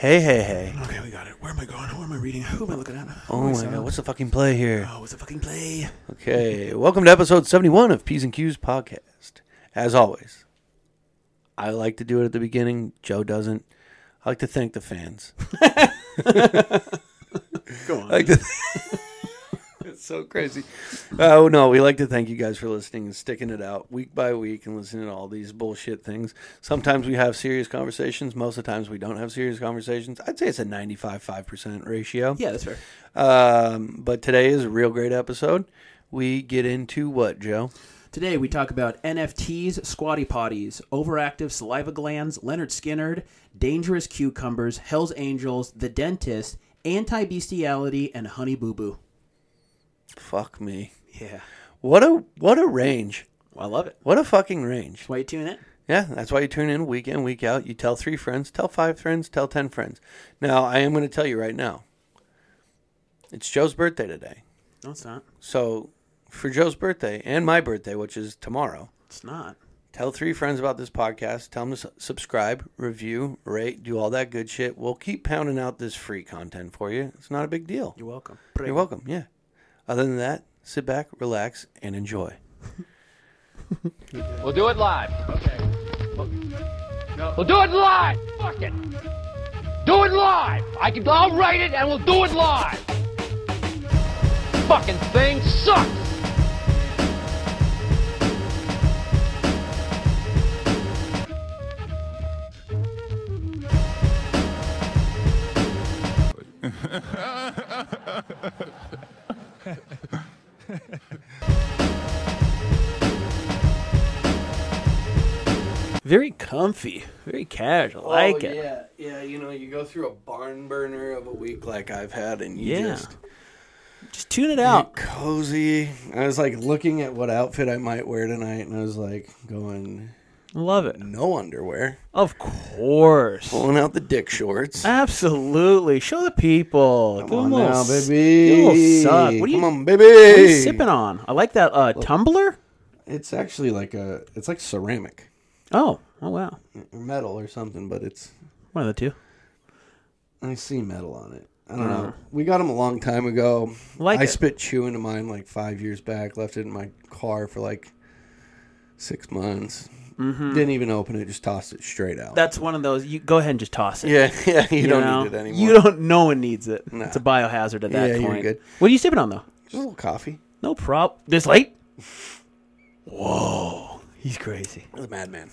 Hey, hey, hey. Okay, we got it. Where am I going? What am I reading? Who am I looking at? Oh my god, what's the fucking play here? Oh, what's the fucking play? Okay, welcome to episode 71 of P's and Q's podcast. As always, I like to do it at the beginning. Joe doesn't. I like to thank the fans. Go on. I like to it's so crazy. Oh no, we like to thank you guys for listening and sticking it out week by week and listening to all these bullshit things. Sometimes we have serious conversations. Most of the times we don't have serious conversations. I'd say it's a 95 5% ratio. yeah, that's fair. Um, but today is a real great episode. We get into what, Joe? Today we talk about NFTs, squatty potties, overactive saliva glands, Leonard Skinner, dangerous cucumbers, Hell's Angels, the dentist, anti-bestiality, and Honey Boo Boo. Fuck me. Yeah, What a what a range. I love it. What a fucking range. Why you tune in? Yeah, that's why you tune in week in, week out. You tell three friends, tell five friends, tell ten friends. Now, I am going to tell you right now. It's Joe's birthday today. No, it's not. So, for Joe's birthday and my birthday, which is tomorrow, It's not. tell three friends about this podcast. Tell them to subscribe, review, rate, do all that good shit. We'll keep pounding out this free content for you. It's not a big deal. You're welcome. You're welcome. Yeah. Other than that, sit back, relax, and enjoy. We'll do it live. Okay. We'll do it live. Fuck it. Do it live. I can. I'll write it and we'll do it live. Fucking thing sucks. Very comfy. Very casual. Oh, like it. Oh, Yeah, yeah. You know, you go through a barn burner of a week like I've had, and you Yeah. just Just tune it out. get cozy. I was like looking at what outfit I might wear tonight, and I was like going, Love it. no underwear, Of course. pulling out the dick shorts. Absolutely. Show the people. Give Come on them a little now, s- baby. give 'em a little suck. What are you- Come on, baby. What are you sipping on? I like that uh, tumbler. It's actually like a, it's like ceramic, Oh, oh wow. or metal or something, but it's One of the two. I see metal on it. I don't know. We got them a long time ago. Like I it. spit chew into mine like five years back. Left it in my car for like six months. Mm-hmm. Didn't even open it. Just tossed it straight out. That's one of those. You go ahead and just toss it. yeah, yeah. You, you don't know? need it anymore. You don't. No one needs it. Nah. It's a biohazard at that Yeah, point. you're good. What are you sipping on though? Just a little coffee. No prop. This late? Whoa, he's crazy. The madman.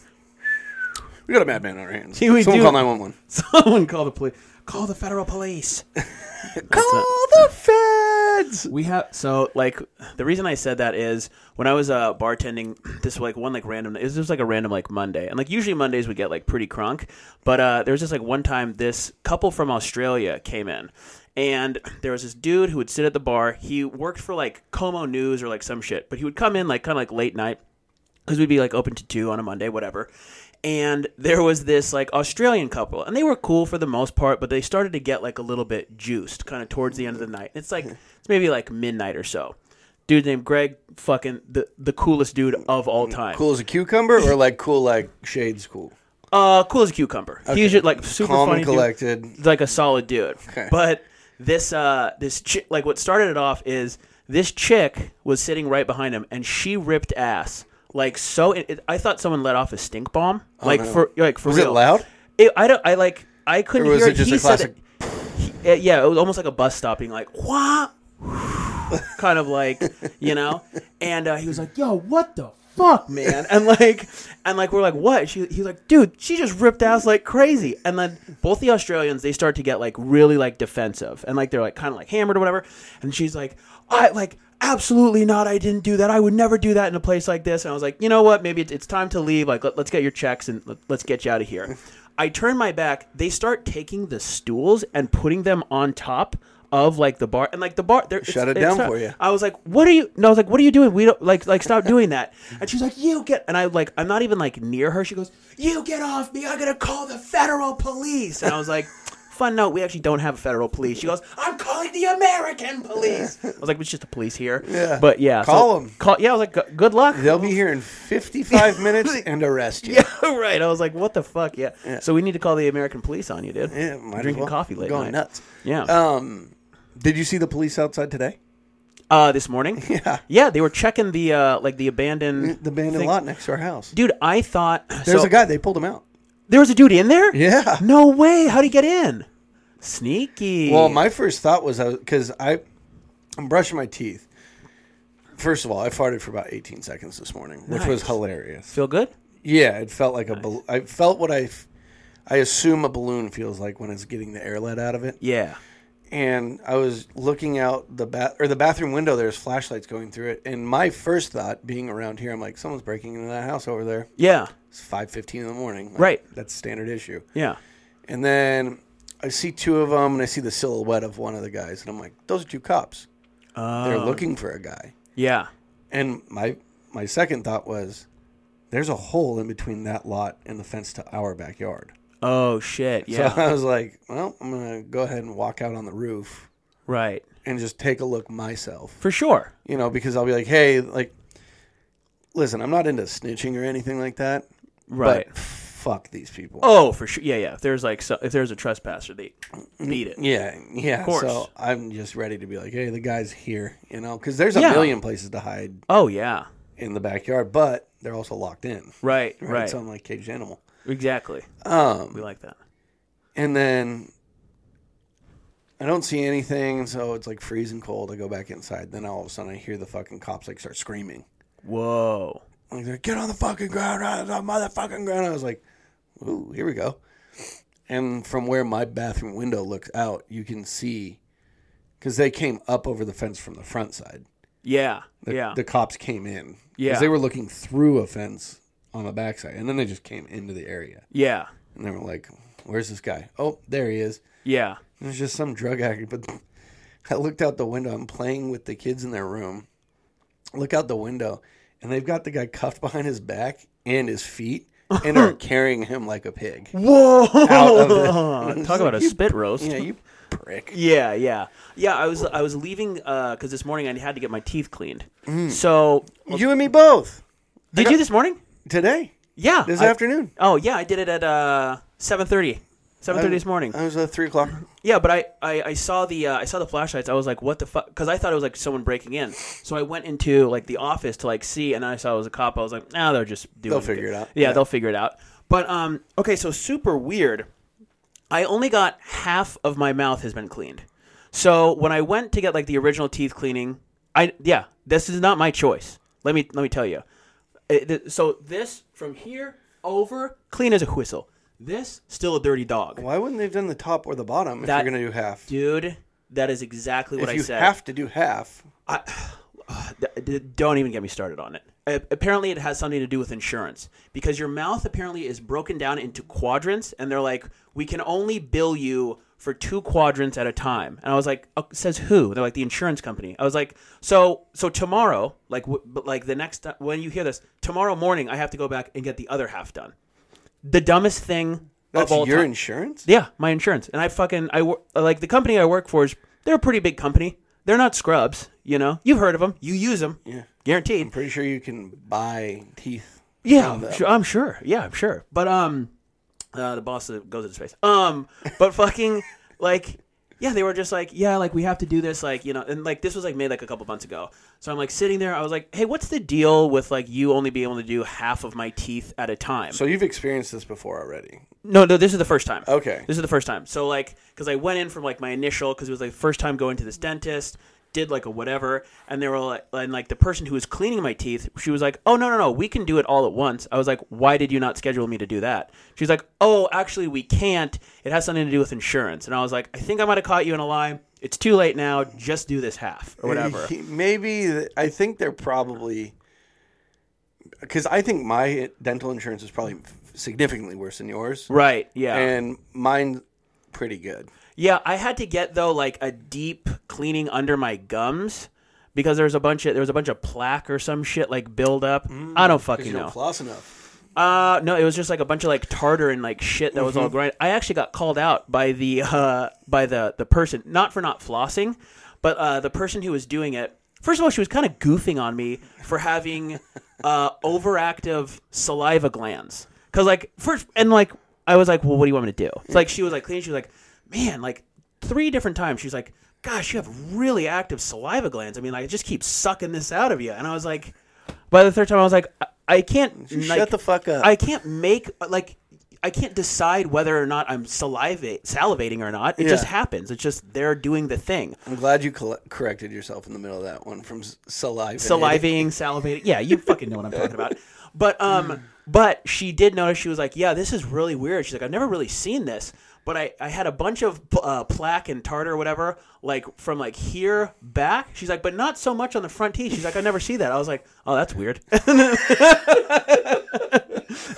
We got a madman on our hands. See, we Someone do. call nine one one. Someone call the police. Call the federal police. Call the feds. We have so like the reason I said that is when I was uh, bartending this like one like random it was just like a random like Monday and like usually Mondays we get like pretty crunk but uh, there was just like one time this couple from Australia came in and there was this dude who would sit at the bar he worked for like KOMO News or like some shit but he would come in like kind of like late night because we'd be like open to two on a Monday, whatever. And there was this like Australian couple, and they were cool for the most part, but they started to get like a little bit juiced kind of towards the end of the night. It's like it's maybe like midnight or so. Dude named Greg, fucking the the coolest dude of all time. Cool as a cucumber, or like cool like shades cool. Uh, cool as a cucumber. He's just like super Calm funny, and dude collected. like a solid dude. Okay. But this uh this chick like what started it off is this chick was sitting right behind him and she ripped ass like so. It, it- I thought someone let off a stink bomb like Oh, no. for like for Was it real. loud? It, I don't. I like. I couldn't Or was hear it just he a classic? he- uh, yeah, it was almost like a bus stop being like what, kind of like you know. And uh, he was like, "Yo, what the fuck, man?" And like, and like we're like, "What?" She, he's like, "Dude, she just ripped ass like crazy." And then both the Australians they start to get like really like defensive and like they're like kind of like hammered or whatever. And she's like, "I like." Absolutely not. I didn't do that. I would never do that in a place like this. And I was like, you know what? Maybe it's, it's time to leave. Like, let, let's get your checks and let, let's get you out of here. I turn my back. They start taking the stools and putting them on top of like the bar and like the bar. they're- Shut it down not- for you. I was like, "What are you?" No, I was like, "What are you doing? We don't like like stop doing that." And she's like, "You get." And I like, I'm not even like near her. She goes, "You get off me! I'm gonna call the federal police." And I was like, fun note, we actually don't have a federal police. She goes, I'm calling the American police. I was like, it's just the police here. Yeah. But yeah. Call so- 'em. Call, yeah, I was like, "Good- luck. They'll be here in 55 minutes and arrest you. Yeah, right. I was like, what the fuck? Yeah. yeah. So we need to call the American police on you, dude. Yeah, might Drinking well. coffee late Going night. nuts. Yeah. Um, did you see the police outside today? Uh, this morning. Yeah. Yeah, they were checking the uh, like the abandoned The abandoned thing. lot next to our house. Dude, I thought There's so- a guy. They pulled him out. There was a dude in there. Yeah. No way. How'd he get in? Sneaky. Well, my first thought was uh, because I, I'm brushing my teeth. First of all, I farted for about 18 seconds this morning, which was hilarious. feel good. Yeah, it felt like a. bal- I felt what I, f- I assume a balloon feels like when it's getting the air let out of it. Yeah. And I was looking out the bath or the bathroom window. There's flashlights going through it, and my first thought, being around here, I'm like, someone's breaking into that house over there. Yeah. It's 5:15 in the morning. Like, Right. That's standard issue. Yeah. And then I see two of them, and I see the silhouette of one of the guys, and I'm like, those are two cops. They're oh. looking for a guy. Yeah. And my my second thought was, there's a hole in between that lot and the fence to our backyard. Oh shit. Yeah. So I was like, well, I'm gonna go ahead and walk out on the roof right. and just take a look myself. For sure. You know, because I'll be like, hey, like, listen, I'm not into snitching or anything like that. Right. But fuck these people. Oh, for sure. Yeah, yeah. If there's like so, if there's a trespasser, they beat it. Yeah, yeah. Of course. So I'm just ready to be like, hey, the guy's here, you know, because there's a Yeah. million places to hide Oh yeah. in the backyard, but they're also locked in. Right. Right. Right. So I'm like caged animal. exactly. Um, We like that. and then I don't see anything, so it's like freezing cold. I go back inside. Then all of a sudden, I hear the fucking cops like start screaming. Whoa. Like, they're, get on the fucking ground, on the motherfucking ground. I was like, ooh, here we go. And from where my bathroom window looks out, you can see because they came up over the fence from the front side. Yeah. The, yeah. the cops came in. Yeah. they were looking through a fence on the backside, and then they just came into the area, yeah. and they were like, "Where's this guy? Oh, there he is." Yeah. It was just some drug addict. But I looked out the window. I'm playing with the kids in their room. Look out the window, and they've got the guy cuffed behind his back and his feet, and are carrying him like a pig. Whoa. The- Talk about a spit roast. Yeah, you prick. Yeah, yeah, yeah. I was I was leaving because this morning I had to get my teeth cleaned. Mm. So You and me both did you this morning? today. Yeah, This I- afternoon. Oh yeah, I did it at uh, seven thirty. Seven thirty this morning. I was at three o'clock. Yeah, but I, I, I saw the uh, I saw the flashlights. I was like, what the fuck? Because I thought it was like someone breaking in. So I went into like the office to like see, and I saw it was a cop. I was like, nah, they're just doing. They'll figure it out. Yeah, Yeah. they'll figure it out. But um, okay, so super weird. I only got half of my mouth has been cleaned. So when I went to get like the original teeth cleaning, I yeah, this is not my choice. Let me let me tell you. It- th- so this from here over clean as a whistle. This still a dirty dog. Why wouldn't they have done the top or the bottom if That- you're going to do half? Dude, that is exactly what if I you said. have to do half, d- don't even get me started on it. A- Apparently, it has something to do with insurance because your mouth apparently is broken down into quadrants, and they're like, we can only bill you for two quadrants at a time. And I was like, oh, says who? They're like the insurance company. I was like, so so tomorrow, like w- but like the next ti- when you hear this tomorrow morning, I have to go back and get the other half done. The dumbest thing that's of all your time. insurance. Yeah, my insurance. And I fucking I wor- like the company I work for is they're a pretty big company. They're not scrubs, you know. You've heard of them. You use them. Yeah. Guaranteed. I'm pretty sure you can buy teeth. Yeah, I'm sure, I'm sure. Yeah, I'm sure. But um uh, the boss that goes into space. Um but fucking like yeah, they were just like, yeah, like we have to do this, like you know, and like this was like made like a couple months ago. So I'm like sitting there. I was like, hey, what's the deal with like you only being able to do half of my teeth at a time? So you've experienced this before already. No, no, this is the first time. Okay. This is the first time. So like, because I went in from like my initial, because it was like first time going to this dentist, did like a whatever, and they were like, and like the person who was cleaning my teeth, she was like, oh no no no, we can do it all at once. I was like, why did you not schedule me to do that? She's like, oh actually we can't. It has something to do with insurance. And I was like, I think I might have caught you in a lie. It's too late now. Just do this half or whatever. Maybe I think they're probably because I think my dental insurance is probably significantly worse than yours, right? Yeah. and mine's pretty good. Yeah, I had to get though like a deep cleaning under my gums because there was a bunch of there was a bunch of plaque or some shit like build up. I don't fucking you know. floss enough. Uh, no, it was just like a bunch of like tartar and like shit that was Mm-hmm. all grind. I actually got called out by the uh by the the person, not for not flossing, but uh the person who was doing it. First of all, she was kind of goofing on me for having uh overactive saliva glands. Cause like first and like I was like, well, what do you want me to do? It's like she was like cleaning. She was like, man, like three different times. She's like, gosh, you have really active saliva glands. I mean, like, I just keep sucking this out of you. And I was like, by the third time, I was like, I, I can't. Like, shut the fuck up. I can't make like. I can't decide whether or not I'm salivate, salivating or not. It Yeah. just happens. It's just they're doing the thing. I'm glad you corrected yourself in the middle of that one from s- saliva. salivating, salivating. Yeah, you fucking know what I'm talking about. But um, but she did notice. She was like, "Yeah, this is really weird." She's like, "I've never really seen this." But I, I had a bunch of uh, plaque and tartar or whatever, like from like here back. She's like, but not so much on the front teeth. She's like, I never see that. I was like, oh, that's weird.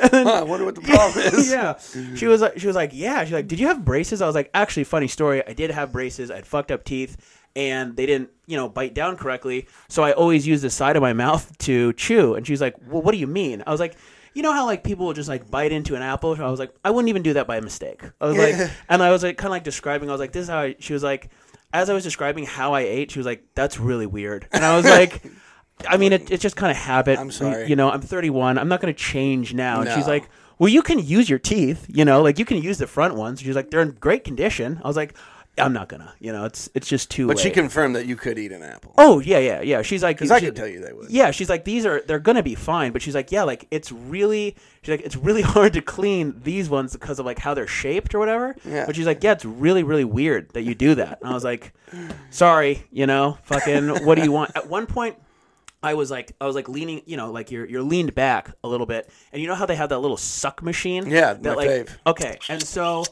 Huh, I wonder what the problem is. yeah. She was like, she was like, yeah. She's like, did you have braces? I was like, actually, funny story. I did have braces. I had fucked up teeth, and they didn't, you know, bite down correctly. So I always use the side of my mouth to chew. And she's like, well, what do you mean? I was like. You know how like people will just like bite into an apple? I was like, I wouldn't even do that by mistake. I was like, and I was like, kind of like describing. I was like, this is how. I, she was like, as I was describing how I ate, she was like, that's really weird. And I was like, I mean, it, it's just kind of habit. I'm sorry. You know, I'm 31. I'm not going to change now. And she's like, well, you can use your teeth, you know, like you can use the front ones. She's like, they're in great condition. I was like, I'm not gonna, you know, it's it's just too. But she confirmed that you could eat an apple. Oh yeah, yeah, yeah. She's like, Because I could tell you they would. Yeah, she's like, these are they're gonna be fine. But she's like, yeah, like it's really, she's like, it's really hard to clean these ones because of like how they're shaped or whatever. Yeah. But she's like, yeah, it's really, really weird that you do that. And I was like, sorry, you know, fucking, what do you want? At one point. I was like, I was like leaning, you know, like you're you're leaned back a little bit, and you know how they have that little suck machine. Yeah, that like, fave. Okay, and so,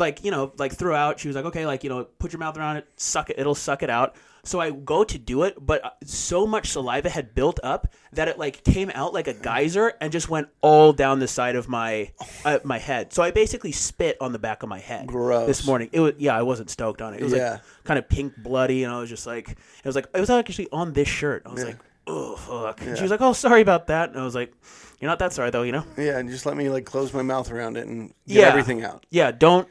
like you know, like throughout, she was like, okay, like you know, put your mouth around it, suck it, it'll suck it out. So I go to do it, but uh, so much saliva had built up that it like came out like a geyser and just went all down the side of my uh, my head. So I basically spit on the back of my head. Gross. This morning, it was yeah, I wasn't stoked on it. It was Yeah. like kind of pink, bloody, and I was just like, it was like it was actually on this shirt. I was like, oh fuck. And she was like, oh, sorry about that. And I was like, you're not that sorry though, you know. Yeah, and just let me like close my mouth around it and get Yeah. everything out. Yeah, don't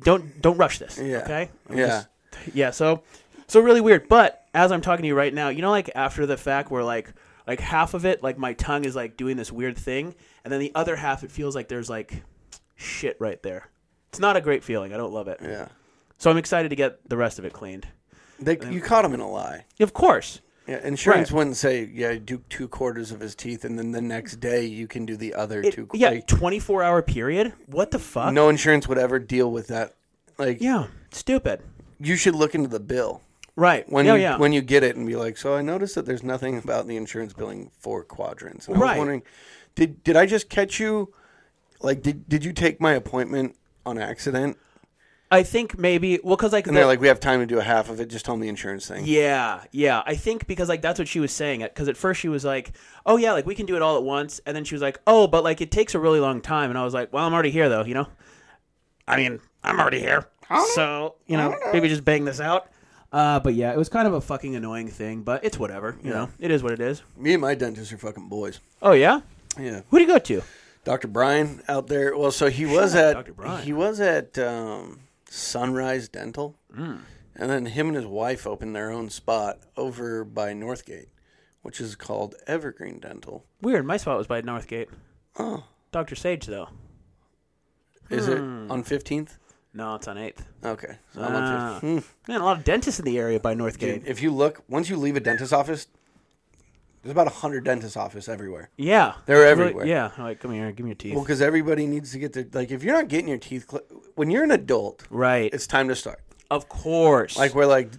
don't don't rush this. Yeah. Okay. I'm Yeah. just- yeah. So so really weird. But as I'm talking to you right now, you know, like after the fact, where like like half of it, like my tongue is like doing this weird thing, and then the other half, it feels like there's like shit right there. It's not a great feeling. I don't love it. Yeah. So I'm excited to get the rest of it cleaned. They, you caught him in a lie. Of course. Yeah, insurance Right. wouldn't say, yeah, do two quarters of his teeth, and then the next day you can do the other It- two. yeah, like, 24 hour period. What the fuck? no insurance would ever deal with that. Like, Yeah, stupid. you should look into the bill Right. when yeah, you yeah. when you get it and be like, so I noticed that there's nothing about the insurance billing for quadrants. And I was wondering, did did I just catch you? Like, did did you take my appointment on accident? I think maybe well, because like And they're like, we have time to do a half of it. Just tell me the insurance thing. Yeah, yeah. I think because like that's what she was saying. Because at first she was like, "Oh yeah, like we can do it all at once," and then she was like, "Oh, but like it takes a really long time." And I was like, "Well, I'm already here though, you know. I mean, I'm already here, so you know, maybe just bang this out." Uh, but yeah, it was kind of a fucking annoying thing, but it's whatever. You know, it is what it is. Me and my dentist are fucking boys. Oh yeah, Yeah. who do you go to? Dr. Brian out there. Well, so he was out, at Dr. Brian. he was at um, Sunrise Dental, Hmm. and then him and his wife opened their own spot over by Northgate, which is called Evergreen Dental. Weird. My spot was by Northgate. Oh, Doctor Sage though. is it Hmm. on Fifteenth? No, it's on Eighth. Okay, so I'm Ah. on 15th. Man, a lot of dentists in the area by. Northgate. Dude, if you look, once you leave a dentist office, there's about a hundred dentist office everywhere. yeah, They're everywhere. yeah, like come here, give me your teeth. Well, because everybody needs to get their like. If you're not getting your teeth, cl- when you're an adult, right. it's time to start. Of course. Like we're like,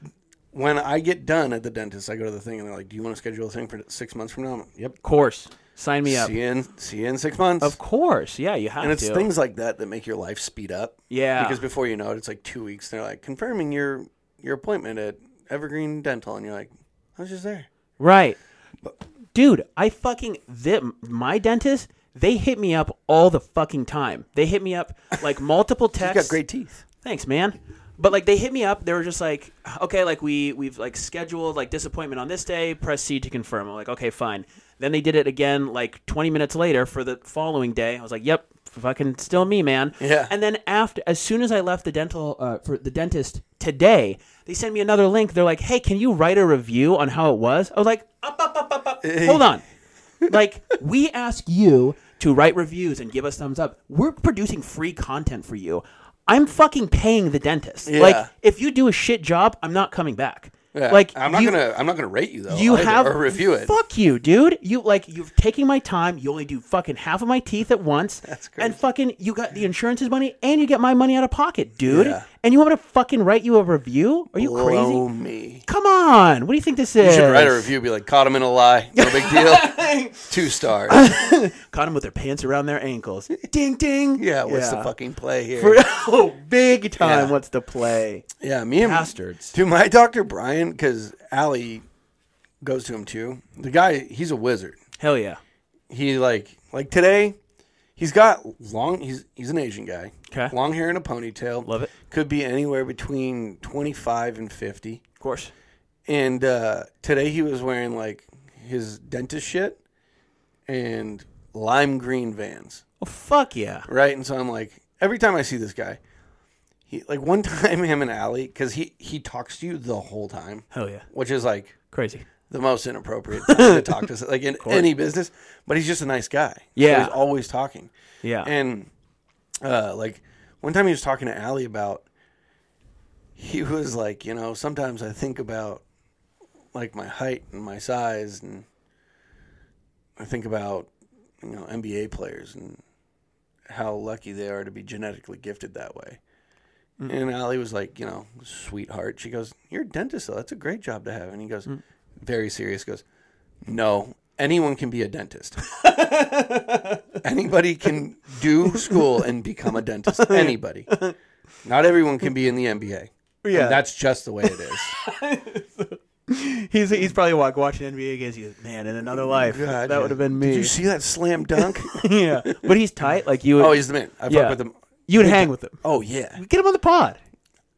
when I get done at the dentist, I go to the thing and they're like, "Do you want to schedule a thing for six months from now?" Like, yep. of course. Sign me up. See you in see you in six months. Of course. Yeah, you have to. and it's to. things like that that make your life speed up. Yeah. Because before you know it, it's like two weeks. They're like confirming your your appointment at Evergreen Dental, and you're like, I was just there. right. Dude, I fucking the, my dentist, they hit me up all the fucking time. They hit me up like multiple You texts. got great teeth. Thanks, man. But like they hit me up, they were just like, okay, like we we've like scheduled like disappointment on this day. Press C to confirm. I'm like, okay, fine. Then they did it again like 20 minutes later for the following day. I was like, yep, fucking still me, man. Yeah. And then after, as soon as I left the dental uh, for the dentist today, they sent me another link. They're like, hey, can you write a review on how it was? I was like, up, up, up, up, up. hold on. like we ask you to write reviews and give us thumbs up. We're producing free content for you. I'm fucking paying the dentist. Yeah. Like if you do a shit job, I'm not coming back. Yeah. Like I'm not you- gonna I'm not gonna rate you though. you either, have or review it. Fuck you, dude. You like you've taken my time. You only do fucking half of my teeth at once. That's And fucking you got the insurance's money and you get my money out of pocket, dude. Yeah. And you want me to fucking write you a review? Are you Blow crazy? me. Come on. What do you think this is? You should write a review. Be like, caught him in a lie. No big deal. Two stars. Caught them with their pants around their ankles. ding ding. Yeah. What's the fucking play here? For- oh, big time. Yeah. What's the play? yeah. Me and Bastards. To my doctor Brian, because Allie goes to him too. The guy, he's a wizard. Hell yeah. He like like today, he's got long. He's he's an Asian guy. 'Kay. Long hair and a ponytail. Love it. Could be anywhere between twenty five and fifty. Of course. And uh, today he was wearing like his dentist shit and lime green vans, Oh fuck yeah. right? And so I'm like, every time I see this guy, he like one time him and Allie, because he he talks to you the whole time, Hell yeah. which is like Crazy. The most inappropriate time to talk to like in any business. But he's just a nice guy. So Yeah. he's always talking. Yeah. And uh, like one time he was talking to Allie about, he was like, you know, sometimes I think about like my height and my size, and I think about you know NBA players and how lucky they are to be genetically gifted that way. And Allie was like, you know, sweetheart. She goes, "You're a dentist, though. That's a great job to have." And he goes, very serious, goes, "No, anyone can be a dentist." Anybody can do school and become a dentist. Anybody. Not everyone can be in the NBA. Yeah. And that's just the way it is. He's he's probably like watching NBA games. He goes, man, in another life, God, that yeah. would have been me. Did you see that slam dunk? yeah, but he's tight. Like you, would, oh, he's the man. I Yeah. fuck with him. you would hang with him. Oh yeah. Get him on the pod,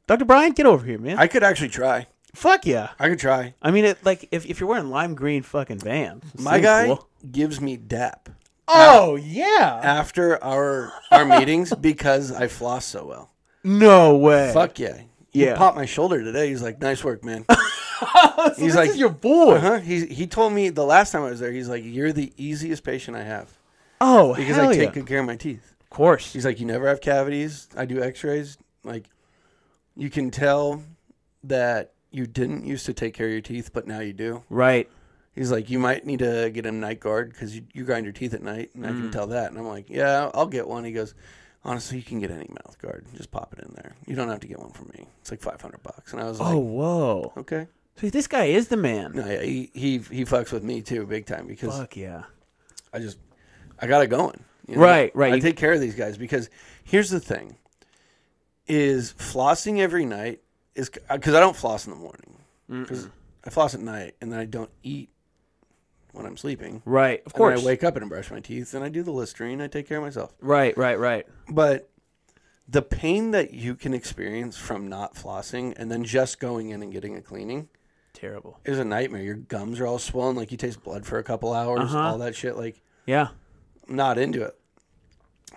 Doctor Brian. Get over here, man. I could actually try. Fuck yeah. I could try. I mean, it like if, if you're wearing lime green fucking Vans, My guy cool. gives me dap Oh yeah. after our our meetings because I floss so well. No way. Fuck yeah. He Yeah. popped my shoulder today. He's like, "Nice work, man." So he's this like- is your boy. uh-huh. He he told me the last time I was there. He's like, "You're the easiest patient I have Oh because hell I take yeah. good care of my teeth." Of course. He's like, you never have cavities. I do X-rays. Like, you can tell that you didn't used to take care of your teeth, but now you do. Right. He's like, you might need to get a night guard because you, you grind your teeth at night, and I Mm. can tell that. And I'm like, yeah, I'll get one. He goes, honestly, you can get any mouth guard. Just pop it in there. You don't have to get one from me. It's like 500 bucks. And I was like, Oh whoa. okay. So this guy is the man. No, yeah, he, he he fucks with me too, big time because Fuck yeah. I just I got it going. you know? Right, right. I You- take care of these guys because here's the thing: is flossing every night is because I don't floss in the morning because I floss at night and then I don't eat when I'm sleeping. Right. Of And course. I wake up and brush my teeth and I do the Listerine. I take care of myself. Right. Right. Right. But the pain that you can experience from not flossing and then just going in and getting a cleaning Terrible. is a nightmare. Your gums are all swollen, like you taste blood for a couple hours, Uh-huh. all that shit. Like Yeah. I'm not into it.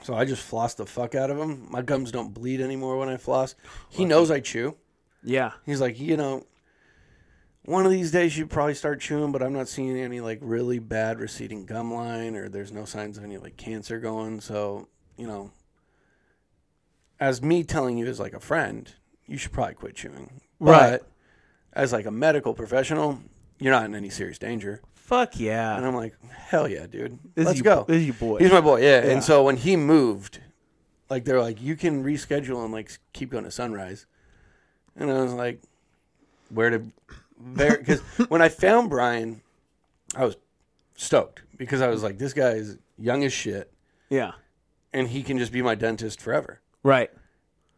So I just floss the fuck out of them. My gums don't bleed anymore when I floss. He knows I chew. Yeah. He's like, you know, one of these days you probably start chewing, but I'm not seeing any like really bad receding gum line or there's no signs of any like cancer going. So, you know, as me telling you as like a friend, you should probably quit chewing. Right. But as like a medical professional, you're not in any serious danger. Fuck yeah. And I'm like, hell yeah, dude. This Let's your- go. this is your boy. He's my boy, yeah. Yeah. And so when he moved, like they're like, you can reschedule and like keep going to Sunrise. And I was like, where to? There, because when I found Brian, I was stoked because I was like, this guy is young as shit, Yeah. and he can just be my dentist forever. Right.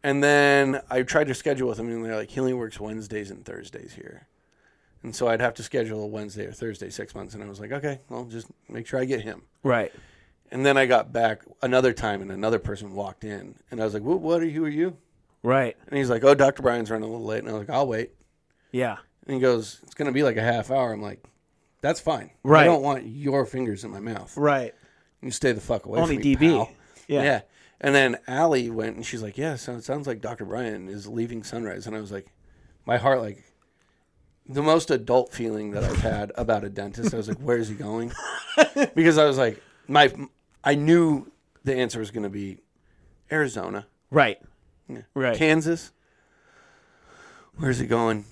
And then I tried to schedule with him, and they're like, he only works Wednesdays and Thursdays here. And so I'd have to schedule a Wednesday or Thursday six months. And I was like, okay, well, just make sure I get him. Right. And then I got back another time, and another person walked in, and I was like, "What? What are you? Who are you?" Right. And he's like, "Oh, Doctor Brian's running a little late," and I was like, "I'll wait." Yeah. And he goes, "It's gonna be like a half hour." I'm like, "That's fine. Right. I don't want your fingers in my mouth. Right. You stay the fuck away Only from me, DB. pal." Yeah. Yeah. And then Allie went and she's like, Yeah, so it sounds like Dr. Brian is leaving Sunrise. And I was like, My heart, like, the most adult feeling that I've had about a dentist. I was like, Where is he going? Because I was like, my, I knew the answer was going to be Arizona, Right. Right. Kansas. Where's he going?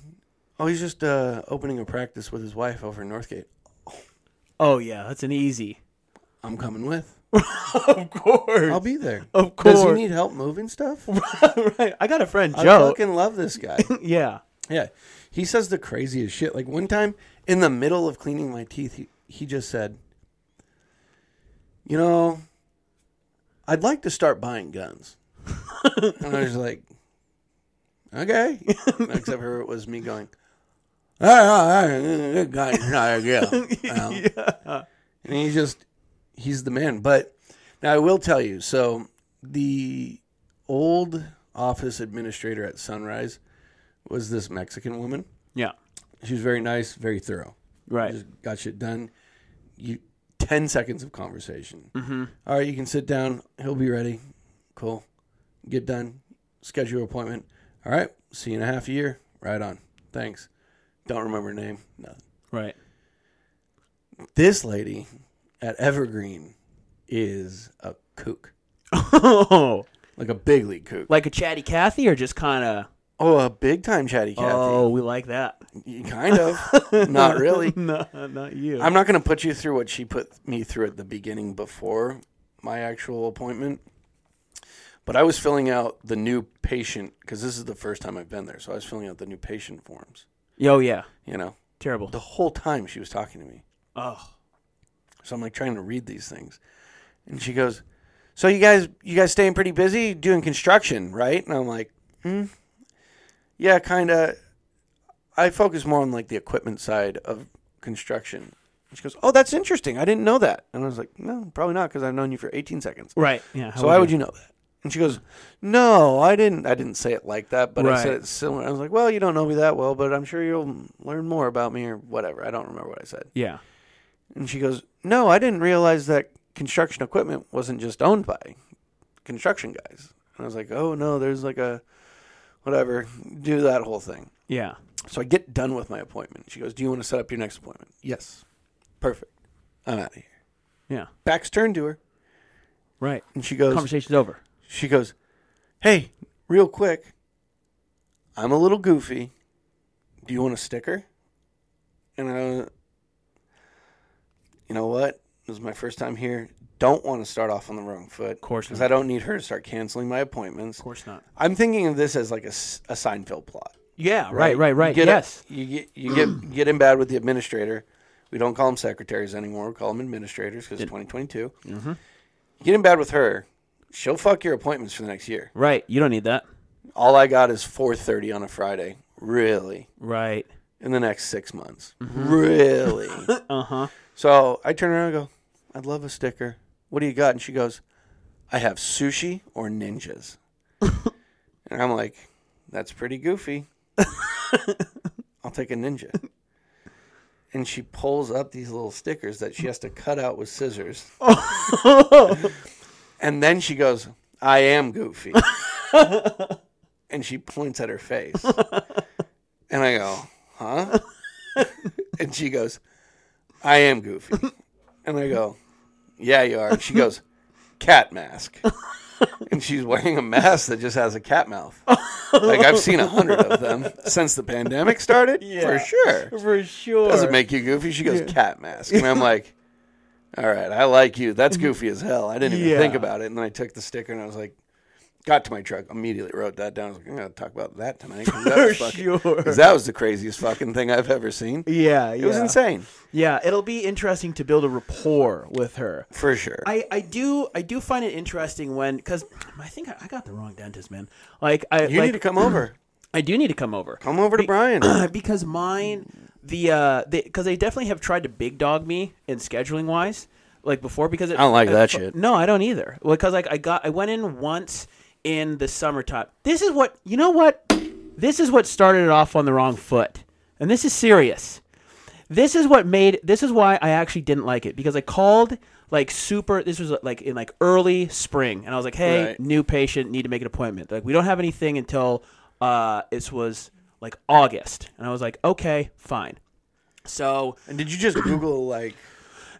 Oh, he's just uh, opening a practice with his wife over in Northgate. oh yeah, that's an easy. I'm coming with. Of course. I'll be there. Of course. Does he need help moving stuff? right. I got a friend I Joe. I fucking love this guy. yeah. Yeah. He says the craziest shit. Like one time in the middle of cleaning my teeth, he, he just said, You know, I'd like to start buying guns. and I was like, Okay. Except for it was me going, "Ah, ah, ah, good guy, not a girl." And he just, he's the man. But now I will tell you so the old office administrator at Sunrise was this Mexican woman. Yeah. She was very nice, very thorough. Right. Just got shit done. You ten seconds of conversation. Mm-hmm. All right, you can sit down. He'll be ready. Cool. Get done. Schedule appointment. All right. See you in a half a year. Right on. Thanks. Don't remember name. Nothing. Right. This lady at Evergreen is a kook, Oh, like a big league kook. like a chatty Cathy, or just kind of. Oh, a big time chatty Cathy. Oh, we like that. Kind of. Not really. no, not you. I'm not going to put you through what she put me through at the beginning before my actual appointment. But I was filling out the new patient because this is the first time I've been there. So I was filling out the new patient forms. Yo, yeah. You know, Terrible. the whole time she was talking to me. Oh, So I'm like trying to read these things, and she goes, "So you guys, you guys staying pretty busy doing construction, right?" And I'm like, "Hmm, yeah, kind of." I focus more on like the equipment side of construction. And she goes, "Oh, that's interesting. I didn't know that." And I was like, "No, probably not, because I've known you for 18 seconds. right. Yeah. so why would you know that?" And she goes, "No, I didn't. I didn't say it like that, but I said it similar." I was like, "Well, you don't know me that well, but I'm sure you'll learn more about me or whatever." I don't remember what I said. Yeah. And she goes, No, I didn't realize that construction equipment wasn't just owned by construction guys. And I was like, Oh, no, there's like a whatever, do that whole thing. Yeah. So I get done with my appointment. She goes, Do you want to set up your next appointment? Yes. Perfect. I'm out of here. Yeah. Back's turned to her. Right. And she goes, Conversation's over. She goes, Hey, real quick, I'm a little goofy. Do you want a sticker? And I, you know what? This is my first time here. Don't want to start off on the wrong foot. Of course Because. I don't need her to start canceling my appointments. Of course not. I'm thinking of this as like a Seinfeld plot. Yeah. Right. Right. Right. You get yes. you get you get get in bad with the administrator. We don't call them secretaries anymore. We call them administrators because it's 2022. Mm-hmm. Get in bad with her. She'll fuck your appointments for the next year. Right. You don't need that. All I got is 4:30 on a Friday. Really? Right. In the next 6 months. Really? Uh huh. so, I turn around and go, "I'd love a sticker. What do you got?" And she goes, "I have sushi or ninjas." and I'm like, "That's pretty goofy. I'll take a ninja." And she pulls up these little stickers that she has to cut out with scissors. And then she goes, I am goofy. and she points at her face. And I go, huh? and she goes, I am goofy. And I go, yeah, you are. And she goes, cat mask. and she's wearing a mask that just has a cat mouth. like I've seen a hundred of them since the pandemic started. Yeah, For sure. For sure. Doesn't make you goofy. She goes, cat mask. And I'm like, all right, I like you. That's mm-hmm. goofy as hell. I didn't even Yeah. think about it. And then I took the sticker and I was like, got to my truck, immediately wrote that down. I was like, I'm going to talk about that tonight. 'cause that, was fucking, sure. 'cause that was the craziest fucking thing I've ever seen. Yeah. It was insane. Yeah. It'll be interesting to build a rapport with her. For sure. I, I do I do find it interesting when because I think I, I got the wrong dentist man like I you like, need to come over. I do need to come over Come over to Brian. because mine the uh because they, definitely have tried to big dog me in scheduling wise like before because it, I don't like that shit. no I don't either because like I got I went in once in the summertime. This is what you know. What this is what started it off on the wrong foot, and this is serious. This is what made. This is why I actually didn't like it because I called like super. This was like in like early spring, and I was like, "Hey, Right. new patient, need to make an appointment." Like we don't have anything until uh, it was like August, and I was like, "Okay, fine." So And did you just Google like?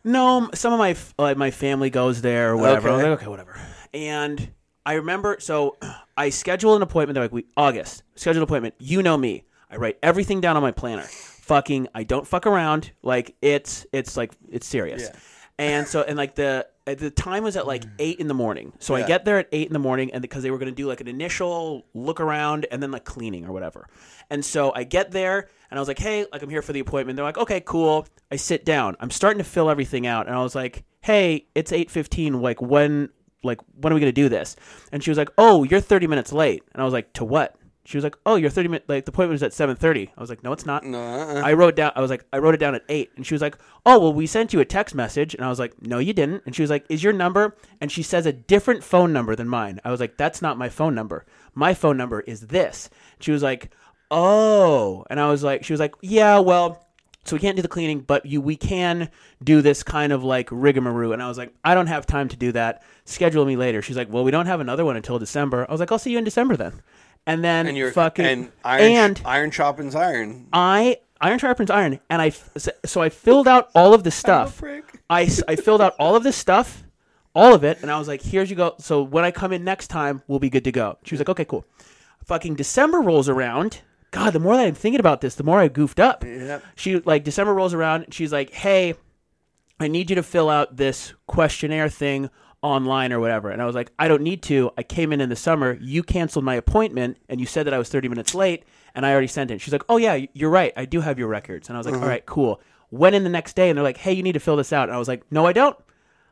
no, some of my like my family goes there or whatever. I was Okay. like, okay, whatever. And I remember, so I scheduled an appointment. They're like, we August scheduled an appointment. You know me. I write everything down on my planner. Fucking, I don't fuck around. Like it's it's like it's serious. Yeah. And so and like the the time was at like mm. eight in the morning. So I Yeah. get there at eight in the morning, and because they were going to do like an initial look around and then like cleaning or whatever. And so I get there, and I was like, "Hey, like I'm here for the appointment." They're like, "Okay, cool." I sit down. I'm starting to fill everything out, and I was like, "Hey, it's eight fifteen. Like when, like when are we going to do this?" And she was like, "Oh, you're thirty minutes late." And I was like, "To what?" She was like, "Oh, you're thirty minutes. Like the appointment was at seven 30. I was like, "No, it's not." No, uh-uh. I wrote down. I was like, I wrote it down at eight, and she was like, "Oh, well, we sent you a text message," and I was like, "No, you didn't." And she was like, "Is your number?" And she says a different phone number than mine. I was like, "That's not my phone number. My phone number is this." She was like, "Oh," and I was like, "She was like, yeah, well." So we can't do the cleaning, but you we can do this kind of like rigmarole. And I was like, I don't have time to do that. Schedule me later. She's like, Well, we don't have another one until December. I was like, I'll see you in December then. And then and you're fucking and iron and iron sharpens iron. I iron sharpens iron, and I so I filled out all of the stuff. I I, filled out all of this stuff, all of it, and I was like, "Here's you go." So when I come in next time, we'll be good to go. She was like, "Okay, cool." Fucking December rolls around. God, the more that I'm thinking about this, the more I goofed up. Yep. She like December rolls around. and She's like, "Hey, I need you to fill out this questionnaire thing online or whatever. And I was like, I don't need to. I came in in the summer. You canceled my appointment and you said that I was 30 minutes late and I already sent it. She's like, Oh, yeah, you're right. I do have your records. And I was like, Uh-huh. "All right, cool. Went in the next day and they're like, Hey, you need to fill this out. And I was like, No, I don't.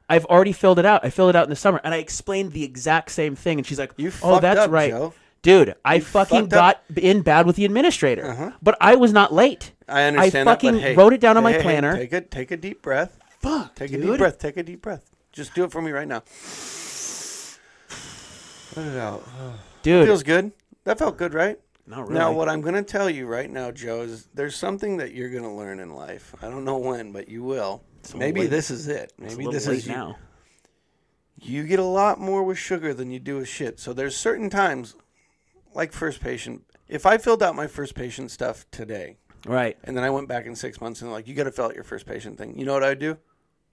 I've already filled it out. I filled it out in the summer. And I explained the exact same thing. And she's like, You Oh, that's up, right. Joe. Dude, I fucking fucked up. Uh-huh. got in bad with the administrator, but I was not late. I understand I that, but fucking hey, wrote it down on hey, my hey, planner. Take a take a deep breath. Fuck, Take a deep breath. Take a deep breath. Just do it for me right now. Let it out. dude. Feels good. That felt good, right? Not really. Now, what I'm going to tell you right now, Joe, is there's something that you're going to learn in life. I don't know when, but you will. a Maybe little- this is it. It's a Maybe little this late is you. now. You get a lot more with sugar than you do with shit. So there's certain times, like first patient. If I filled out my first patient stuff today, Right? and then I went back in six months and like, you got to fill out your first patient thing. You know what I'd do?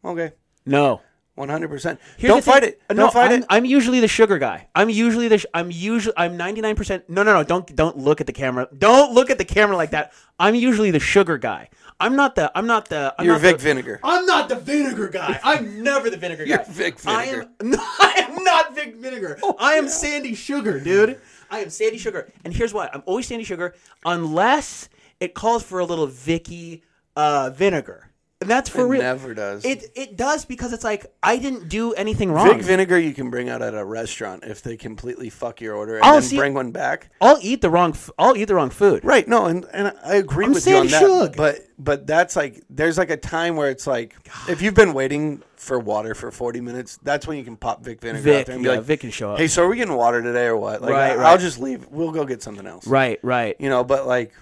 Okay, No. One hundred percent. Here's Don't fight it. No, Don't fight I'm, it. I'm usually the sugar guy. I'm usually the. Sh- I'm usually. I'm 99. percent No, no, no. Don't don't look at the camera. Don't look at the camera like that. I'm usually the sugar guy. I'm not the. I'm not the. I'm You're not Vic the, Vinegar. I'm not the vinegar guy. I'm never the vinegar You're guy. Vic I Vinegar. am. I am not Vic Vinegar. Oh, I am Sandy Sugar, dude. I am Sandy Sugar. And here's why. I'm always Sandy Sugar unless it calls for a little Vicky uh, vinegar. That's for It real. never does. It it does because it's like I didn't do anything wrong. Vic Vinegar you can bring out at a restaurant if they completely fuck your order and Oh, then see- bring one back. I'll eat the wrong. F- I'll eat the wrong food. Right, no, and, and I agree I'm with you on that. shug. But but that's like there's like a time where it's like if you've been waiting for water for 40 minutes, that's when you can pop Vic Vinegar Vic, out there and be yeah, like, Vic can show up. Hey, so are we getting water today or what? Like Right, I, right. I'll just leave. We'll go get something else. Right, right. You know, but like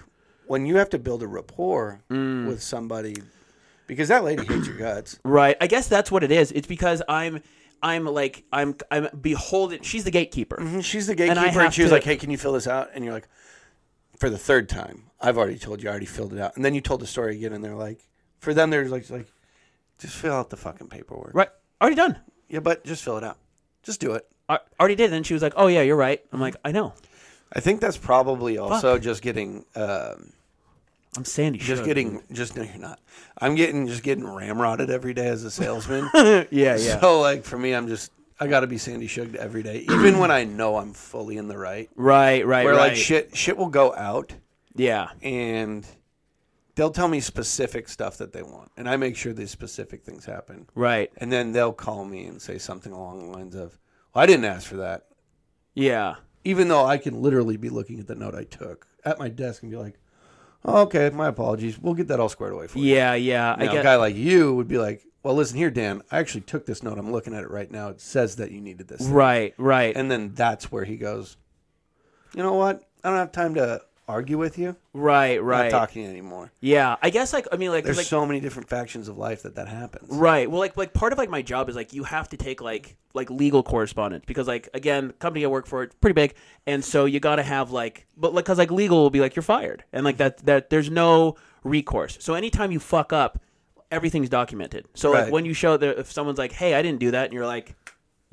when you have to build a rapport Mm. with somebody because that lady hates your guts. Right. I guess that's what it is. It's because I'm I'm like I'm I'm beholden. She's the gatekeeper. And she's the And gatekeeper and, have she was to- like, "Hey, can you fill this out?" And you're like, "For the third time, I've already told you, I already filled it out." And then you told the story again, and they're like, "For them, they're like, like, just fill out the fucking paperwork." Right. Already done. Yeah, but just fill it out. Just do it. I already did. And she was like, "Oh yeah, you're right." I'm like, "I know. I think that's probably also just getting, um, I'm Sandy. just getting, just no, you're not. I'm getting, just getting ramrodded every day as a salesman. yeah, yeah. So like for me, I'm just, I got to be Sandy Shugged every day, even when I know I'm fully in the right. right, right, Where right. like shit, shit will go out. Yeah. and they'll tell me specific stuff that they want, and I make sure these specific things happen. Right. And then they'll call me and say something along the lines of, well, "I didn't ask for that," Yeah. even though I can literally be looking at the note I took at my desk and be like, "Okay, my apologies. We'll get that all squared away for you." Yeah, yeah. Now, I a get. guy like you would be like, well, listen here, Dan. I actually took this note. I'm looking at it right now. It says that you needed this. thing." Right, right, And then that's where he goes, you know what? I don't have time to argue with you. right, right. not talking anymore. Yeah, I guess like I mean like There's like so many different factions of life that that happens. Right. Well, like like part of like my job is like you have to take like like legal correspondence because like again, the company I work for it's pretty big, and so you got to have like but like because like legal will be like you're fired, and like that that there's no recourse. So anytime you fuck up, everything's documented. So like when you show that if someone's like, hey, I didn't do that, and you're like,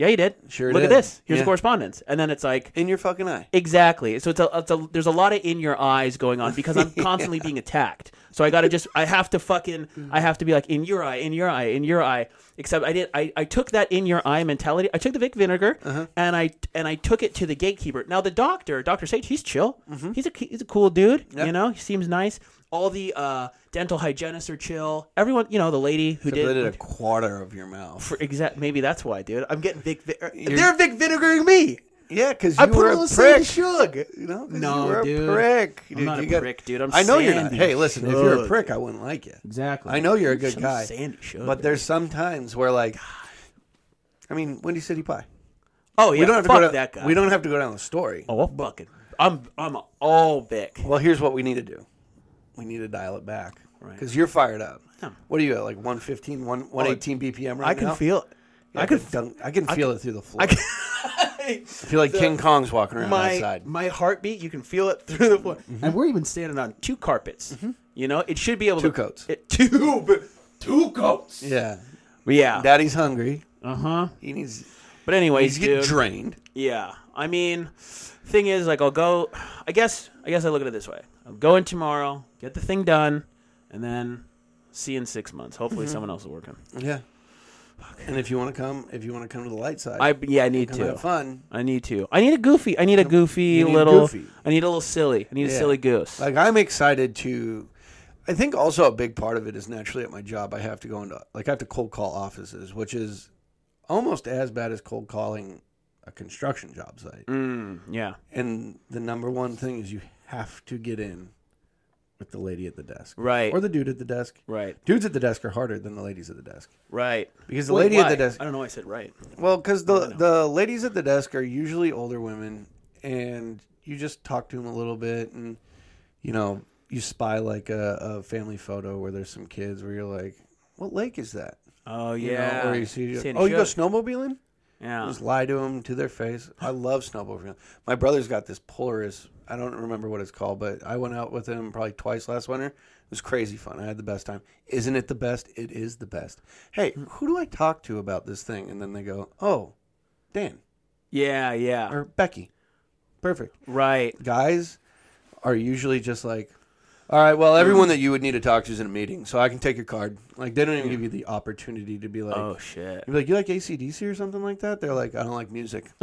yeah, you did. Sure Look did. at this. Here's Yeah. the correspondence, and then it's like. In your fucking eye. Exactly. So it's a, it's a there's a lot of in your eyes going on because I'm constantly being attacked. So I got to just I have to fucking I have to be like in your eye, in your eye, in your eye. Except I did I, I took that in your eye mentality. I took the Vic vinegar uh-huh. and I and I took it to the gatekeeper. Now the doctor, Doctor Sage, he's chill. Mm-hmm. He's a he's a cool dude. Yeah. You know, he seems nice. All the uh, dental hygienists are chill. Everyone, you know, the lady who So they did. did a quarter of your mouth. for exact, maybe that's why, dude. I'm getting Vic. Vi- they're Vic vinegaring me. yeah, because I you put were a a little prick. shug. You know? No, you were dude. a prick. I'm Dude, not you a got- prick, dude. I'm I know you're not. Hey, listen, if you're a prick, I wouldn't like you. Exactly. I know you're a good Some guy. sandy shug, but dude. there's some times where, like, I mean, Windy City Pie. Oh yeah, we don't have to go down, that guy. We don't have to go down the story. Oh, well, fucking. I'm I'm all Vic. Well, here's what we need to do. We need to dial it back Right. because you're fired up. Yeah. What are you at? Like 115, 1, 118 BPM right now? I can now? feel it. Yeah, I can. dunk- I can feel it through the floor. I I, feel like King Kong's walking around my outside. my heartbeat, you can feel it through the floor. And we're even standing on two carpets. You know, it should be able Two to coats. It, two, but two coats. Yeah. Yeah. Daddy's hungry. Uh huh. He needs. But anyways, He's getting dude. drained. Yeah, I mean, thing is, like, I'll go. I guess, I guess I look at it this way: I'll go in tomorrow, get the thing done, and then see in six months. Hopefully, Mm-hmm. someone else will work him. Yeah. And if you want to come, if you want to come to the light side, I yeah, I need come to. have fun. I need to. I need a goofy. I need a goofy you need a little. goofy. I need a little silly. I need a Yeah. silly goose. Like I'm excited to. I think also a big part of it is naturally at my job. I have to go into like I have to cold call offices, which is almost as bad as cold calling a construction job site. mm, yeah. And the number one thing is you have to get in with the lady at the desk, Right. or the dude at the desk. Right. Dudes at the desk are harder than the ladies at the desk Right. because the Wait, lady at the desk. I don't know. why I said right. Well, because the the ladies at the desk are usually older women, and you just talk to them a little bit, and you know you spy like a, a family photo where there's some kids where you're like, "What lake is that?" Oh You know, yeah. or you see, Sandy oh, you go snowmobiling? Yeah. Just lie to them to their face. I love snowmobiling. My brother's got this Polaris. I don't remember what it's called, but I went out with him probably twice last winter. It was crazy fun. I had the best time. Isn't it the best? It is the best. Hey, hmm. who do I talk to about this thing? And then they go, "Oh, Dan Yeah. Yeah. or Becky." Perfect. right. Guys are usually just like, "All right, well, everyone that you would need to talk to is in a meeting, so I can take your card." Like they don't even give you the opportunity to be like, Oh shit. You're like, you like ACDC or something like that? They're like, I don't like music.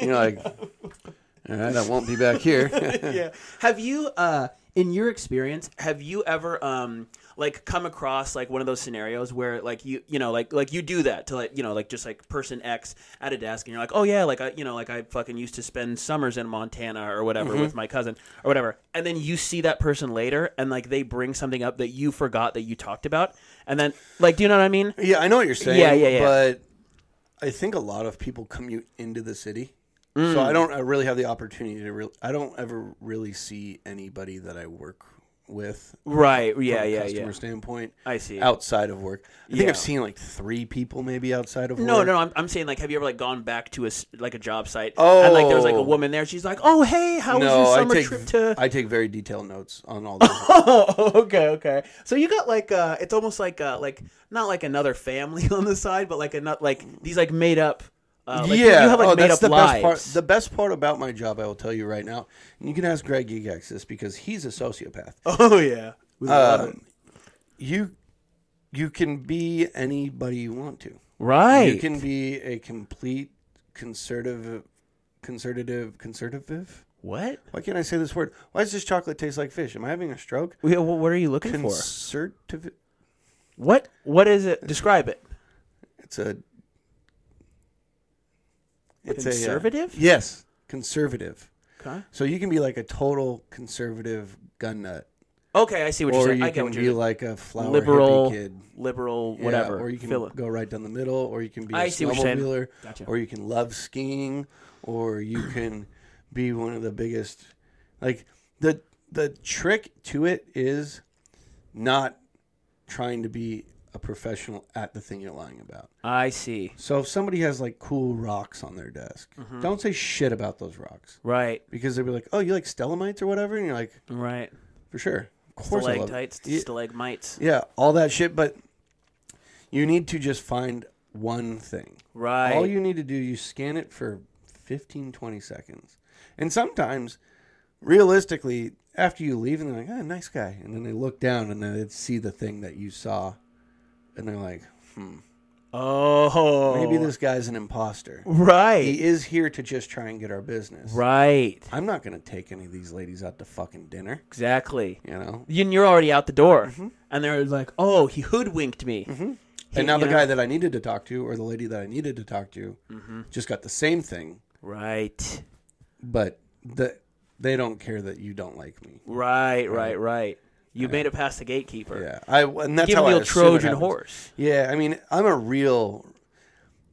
You're like, all right, I won't be back here. yeah. Have you, uh, in your experience, have you ever, um, like come across like one of those scenarios where like you, you know, like like you do that to like you know like just like person X at a desk and you're like, oh yeah, like I, you know, like I fucking used to spend summers in Montana or whatever with mm-hmm. my cousin or whatever, and then you see that person later and like they bring something up that you forgot that you talked about, and then like, do you know what I mean? yeah, I know what you're saying. Yeah, yeah, yeah. But I think a lot of people commute into the city. So I mm. don't I really have the opportunity to really, I don't ever really see anybody that I work with. Right. Yeah. a Yeah. customer Yeah. standpoint. I see. Outside of work. I think Yeah. I've seen like three people maybe outside of No, work. no, I'm, I'm saying like, have you ever like gone back to a like a job site? oh and like there was like a Oh. woman there. She's like, oh hey, how was No, your I summer take trip to? I take very detailed notes on all those. Oh, okay, okay. So you got like uh it's almost like uh like not like another family on the side, but like a not like these like made up uh, like, yeah, you have like oh, made that's up the lives. best part. The best part about my job, I will tell you right now, and you can ask Greg Gigax this because he's a sociopath. oh yeah. We love it. Um, you you can be anybody you want to. right. You can be a complete conservative, conservative, conservative. what? Why can't I say this word? Why does this chocolate taste like fish? Am I having a stroke? Wait, wh- What are you looking for? Conservative. What? What is it? Describe it. It's a. It's a uh, Conservative? yes, conservative. Okay. So you can be like a total conservative gun nut, Okay, I see what you're or saying. you I get can what be you're like a flower liberal, kid. liberal, Yeah, whatever. or you can go right down the middle, or you can be a I see what you're saying. snowmobiler, Gotcha. or you can love skiing, or you can be one of the biggest. Like the the trick to it is not trying to be a professional at the thing you're lying about. I see. So if somebody has like cool rocks on their desk, Mm-hmm. don't say shit about those rocks Right, because they'll be like, "Oh, you like stalagmites or whatever," and you're like, right. "For sure, of course I love it." Yeah. stalagmites. Yeah, all that shit, but you need to just find one thing. Right. All you need to do, you scan it for 15, 20 seconds. And sometimes, realistically, after you leave, and they're like, oh, nice guy. And then they look down and then they see the thing that you saw. And they're like, hmm. oh, maybe this guy's an imposter. Right. He is here to just try and get our business. Right. I'm not going to take any of these ladies out to fucking dinner, Exactly. you know? You- You're already out the door, Mm-hmm. and they're like, "Oh, he hoodwinked me." And now the know? guy that I needed to talk to, or the lady that I needed to talk to, Mm-hmm. just got the same thing. Right. but the, they don't care that you don't like me. Right. Right. Right. You made it past the gatekeeper. Yeah, I and that's Give how me I a assume it Trojan happens. horse. Yeah, I mean, I'm a real.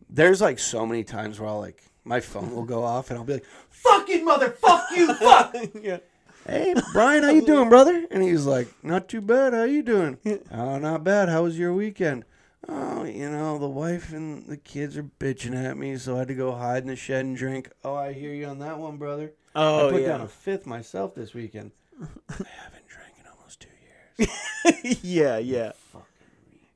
There's like so many times where I'll like my phone will go off and I'll be like, "Fucking motherfuck you, fuck." yeah. hey, Brian, how you doing, brother? And he's like, "Not too bad. How you doing? oh, not bad. How was your weekend?" Oh, you know, the wife and the kids are bitching at me, so I had to go hide in the shed and drink. Oh, I hear you on that one, brother. Oh I put yeah. down a fifth myself this weekend. I haven't drank in almost two years. yeah. Yeah.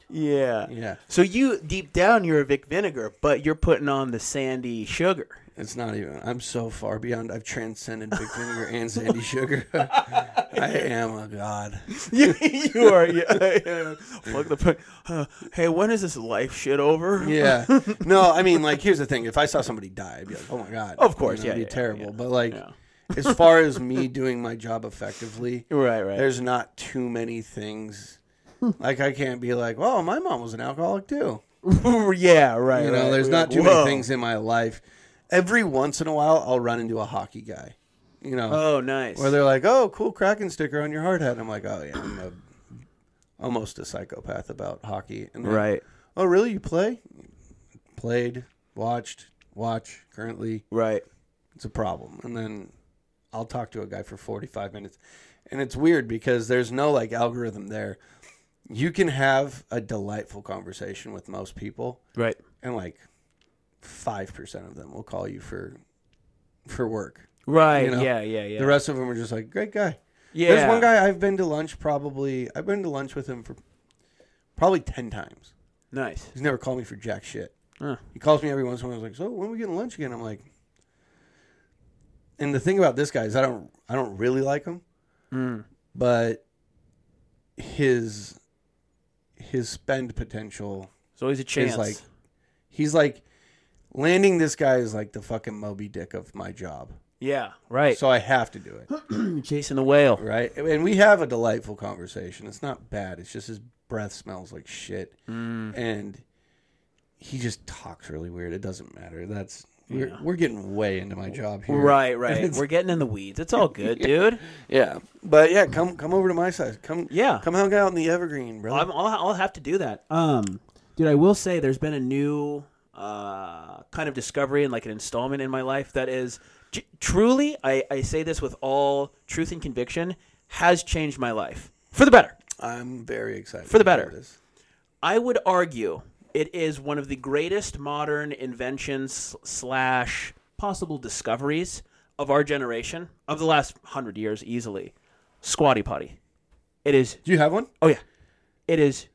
Yeah. Yeah, So you deep down you're a Vic Vinegar, but you're putting on the sandy sugar. it's not even. I'm so far beyond. I've transcended Vic Vinegar and Sandy Sugar. I am a god. you, you are. Yeah. yeah. Fuck the. Uh, hey, when is this life shit over? Yeah. No, I mean, like, here's the thing. If I saw somebody die, I'd be like, oh my god. Of course, You know, yeah, it'd be yeah, terrible. yeah. But like. As far as me doing my job effectively, Right. Right. there's not too many things. Like, I can't be like, well, my mom was an alcoholic too. yeah. Right. You know, right. there's not too Whoa. many things in my life. Every once in a while, I'll run into a hockey guy. You know, Oh, nice. where they're like, "Oh, cool Kraken sticker on your hard hat." I'm like, "Oh yeah, I'm a, almost a psychopath about hockey." And right. Oh, really? You play? Played, watched, watch. Currently, Right. it's a problem. And then I'll talk to a guy for 45 minutes, and it's weird because there's no like algorithm there. You can have a delightful conversation with most people, Right. and like five percent of them will call you for for work. Right. You know, yeah. Yeah. Yeah. The rest of them are just like, great guy. yeah. There's one guy I've been to lunch probably. I've been to lunch with him for probably ten times. Nice. He's never called me for jack shit. Huh. He calls me every once in a while. He's like, "So when are we getting lunch again?" I'm like, and the thing about this guy is I don't I don't really like him, Mm. but his his spend potential It's always a chance. is like he's like landing this guy is like the fucking Moby Dick of my job. yeah. Right. So I have to do it. Chasing the whale. right? And we have a delightful conversation. It's not bad. It's just his breath smells like shit, Mm. and he just talks really weird. It doesn't matter. That's we're, Yeah. we're getting way into my job here, Right. Right. We're getting in the weeds. It's all good, dude. Yeah, but yeah, come come over to my side. Come Yeah. come hang out in the Evergreen, bro. I'm, I'll, I'll have to do that. Um, dude, I will say there's been a new uh, kind of discovery and like an installment in my life that is j- truly, I, I say this with all truth and conviction, has changed my life for the better. I'm very excited For the better. I would argue it is one of the greatest modern inventions slash possible discoveries of our generation of the last hundred years, easily. Squatty potty. It is Do you have one? Oh yeah, it is.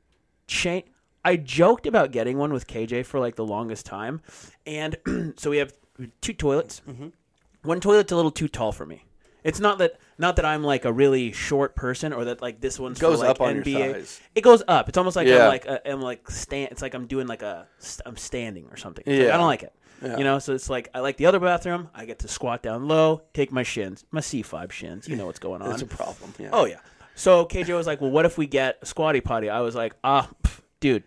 Cha- I joked about getting one with KJ for like the longest time, and so we have two toilets. Mm-hmm. One toilet's a little too tall for me. It's not that not that I'm like a really short person or that like this one's Goes for, like, up on your NBA. It goes up. It's almost like Yeah. I'm like a, I'm like stand. It's like I'm doing like a st- I'm standing or something. It's like, Yeah. I don't like it. Yeah. You know, so it's like I like the other bathroom. I get to squat down low, take my shins, my C5 shins. You know what's going on. It's a problem. Yeah. Oh yeah. So KJ was like, "Well, what if we get a squatty potty?" I was like, "Ah, pff, dude,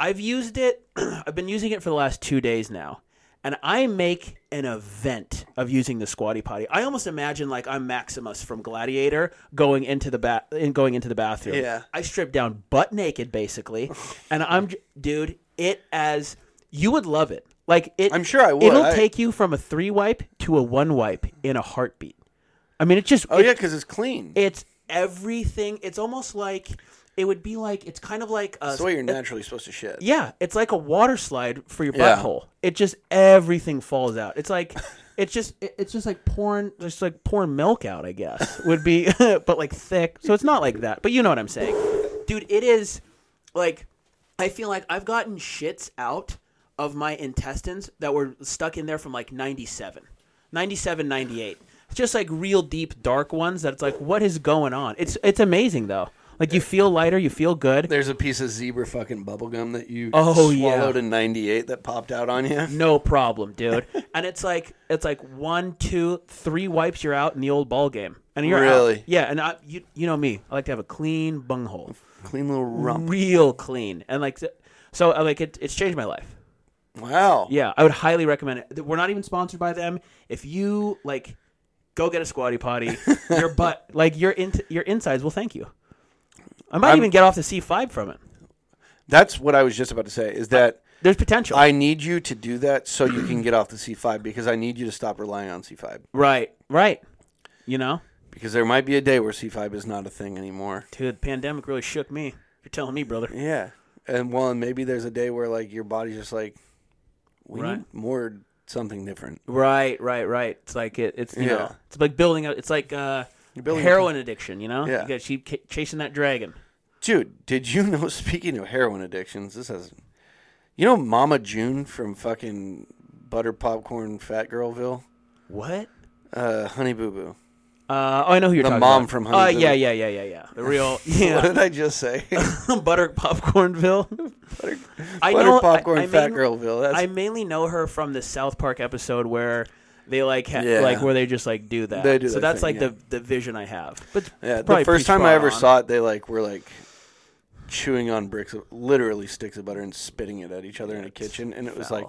I've used it. I've been using it for the last two days now, and I make an event of using the squatty potty. I almost imagine like I'm Maximus from Gladiator going into the ba- in going into the bathroom. Yeah. I strip down butt naked basically, and I'm dude. It as you would love it. Like it. I'm sure I would. It'll I- take you from a three wipe to a one wipe in a heartbeat. I mean, it just. Oh it- yeah, because it's clean. It's everything. It's almost like it would be like it's kind of like a That's the way you're naturally supposed to shit. yeah, it's like a water slide for your Yeah. butthole. It just everything falls out. It's like it's just it- it's just like pouring just like pouring milk out, I guess. Would be but like thick. So it's not like that. But you know what I'm saying. Dude, it is like I feel like I've gotten shits out of my intestines that were stuck in there from like 97. 97, 98. Just like real deep dark ones that it's like what is going on? It's it's amazing though. Like you feel lighter, you feel good. There's a piece of zebra fucking bubble gum that you Oh, yeah. swallowed in '98 that popped out on you. No problem, dude. and it's like it's like one, two, three wipes, you're out in the old ball game, and you're out. Really? Yeah, and I, you you know me, I like to have a clean bunghole, Clean little rump. real clean, and like so, I uh, like it. It's changed my life. Wow. Yeah, I would highly recommend it. We're not even sponsored by them. If you like, go get a squatty potty. your butt, like your in, your insides, will thank you. I might I'm- even get off the C five from it. That's what I was just about to say. Is that There's potential. I need you to do that so you can get off the C5 because I need you to stop relying on C5 right, right. You know, because there might be a day where C5 is not a thing anymore. dude, the pandemic really shook me. You're telling me, brother. Yeah, and well, and maybe there's a day where like your body's just like, we Right. need more something different. Right, right, right. It's like it. It's you Yeah. know, it's like building. A, it's like uh, heroin addiction. You know, Yeah. you got to keep ca- chasing that dragon. Dude, did you know? Speaking of heroin addictions, this has, you know, Mama June from fucking Butter Popcorn Fat Girlville, What? uh, Honey Boo Boo. Uh, oh, I know who you're The talking mom about. from Uh, Honey Boo yeah, yeah, yeah, yeah, yeah. The real, What yeah, did I just say? butter popcornville. Butter, I Butter know- Popcorn I- I Fat Girlville. That's I mainly know her from the South Park episode where they like ha- Yeah. like where they just like do that. They do so that that's thing, like yeah. the the vision I have. But Yeah, the first time I ever on. saw it, they like were like chewing on bricks, of, literally sticks of butter, and spitting it at each other in a kitchen, and it was like,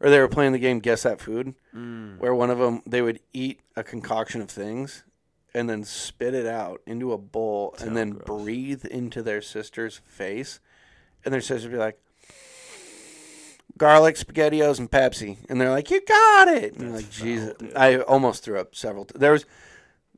or they were playing the game Guess That Food, Mm. where one of them they would eat a concoction of things, and then spit it out into a bowl, and then gross. breathe into their sister's face, and their sister would be like. Garlic, spaghettios, and Pepsi, and they're like, "You got it!" And you're like, Jesus, I almost threw up several. T- There's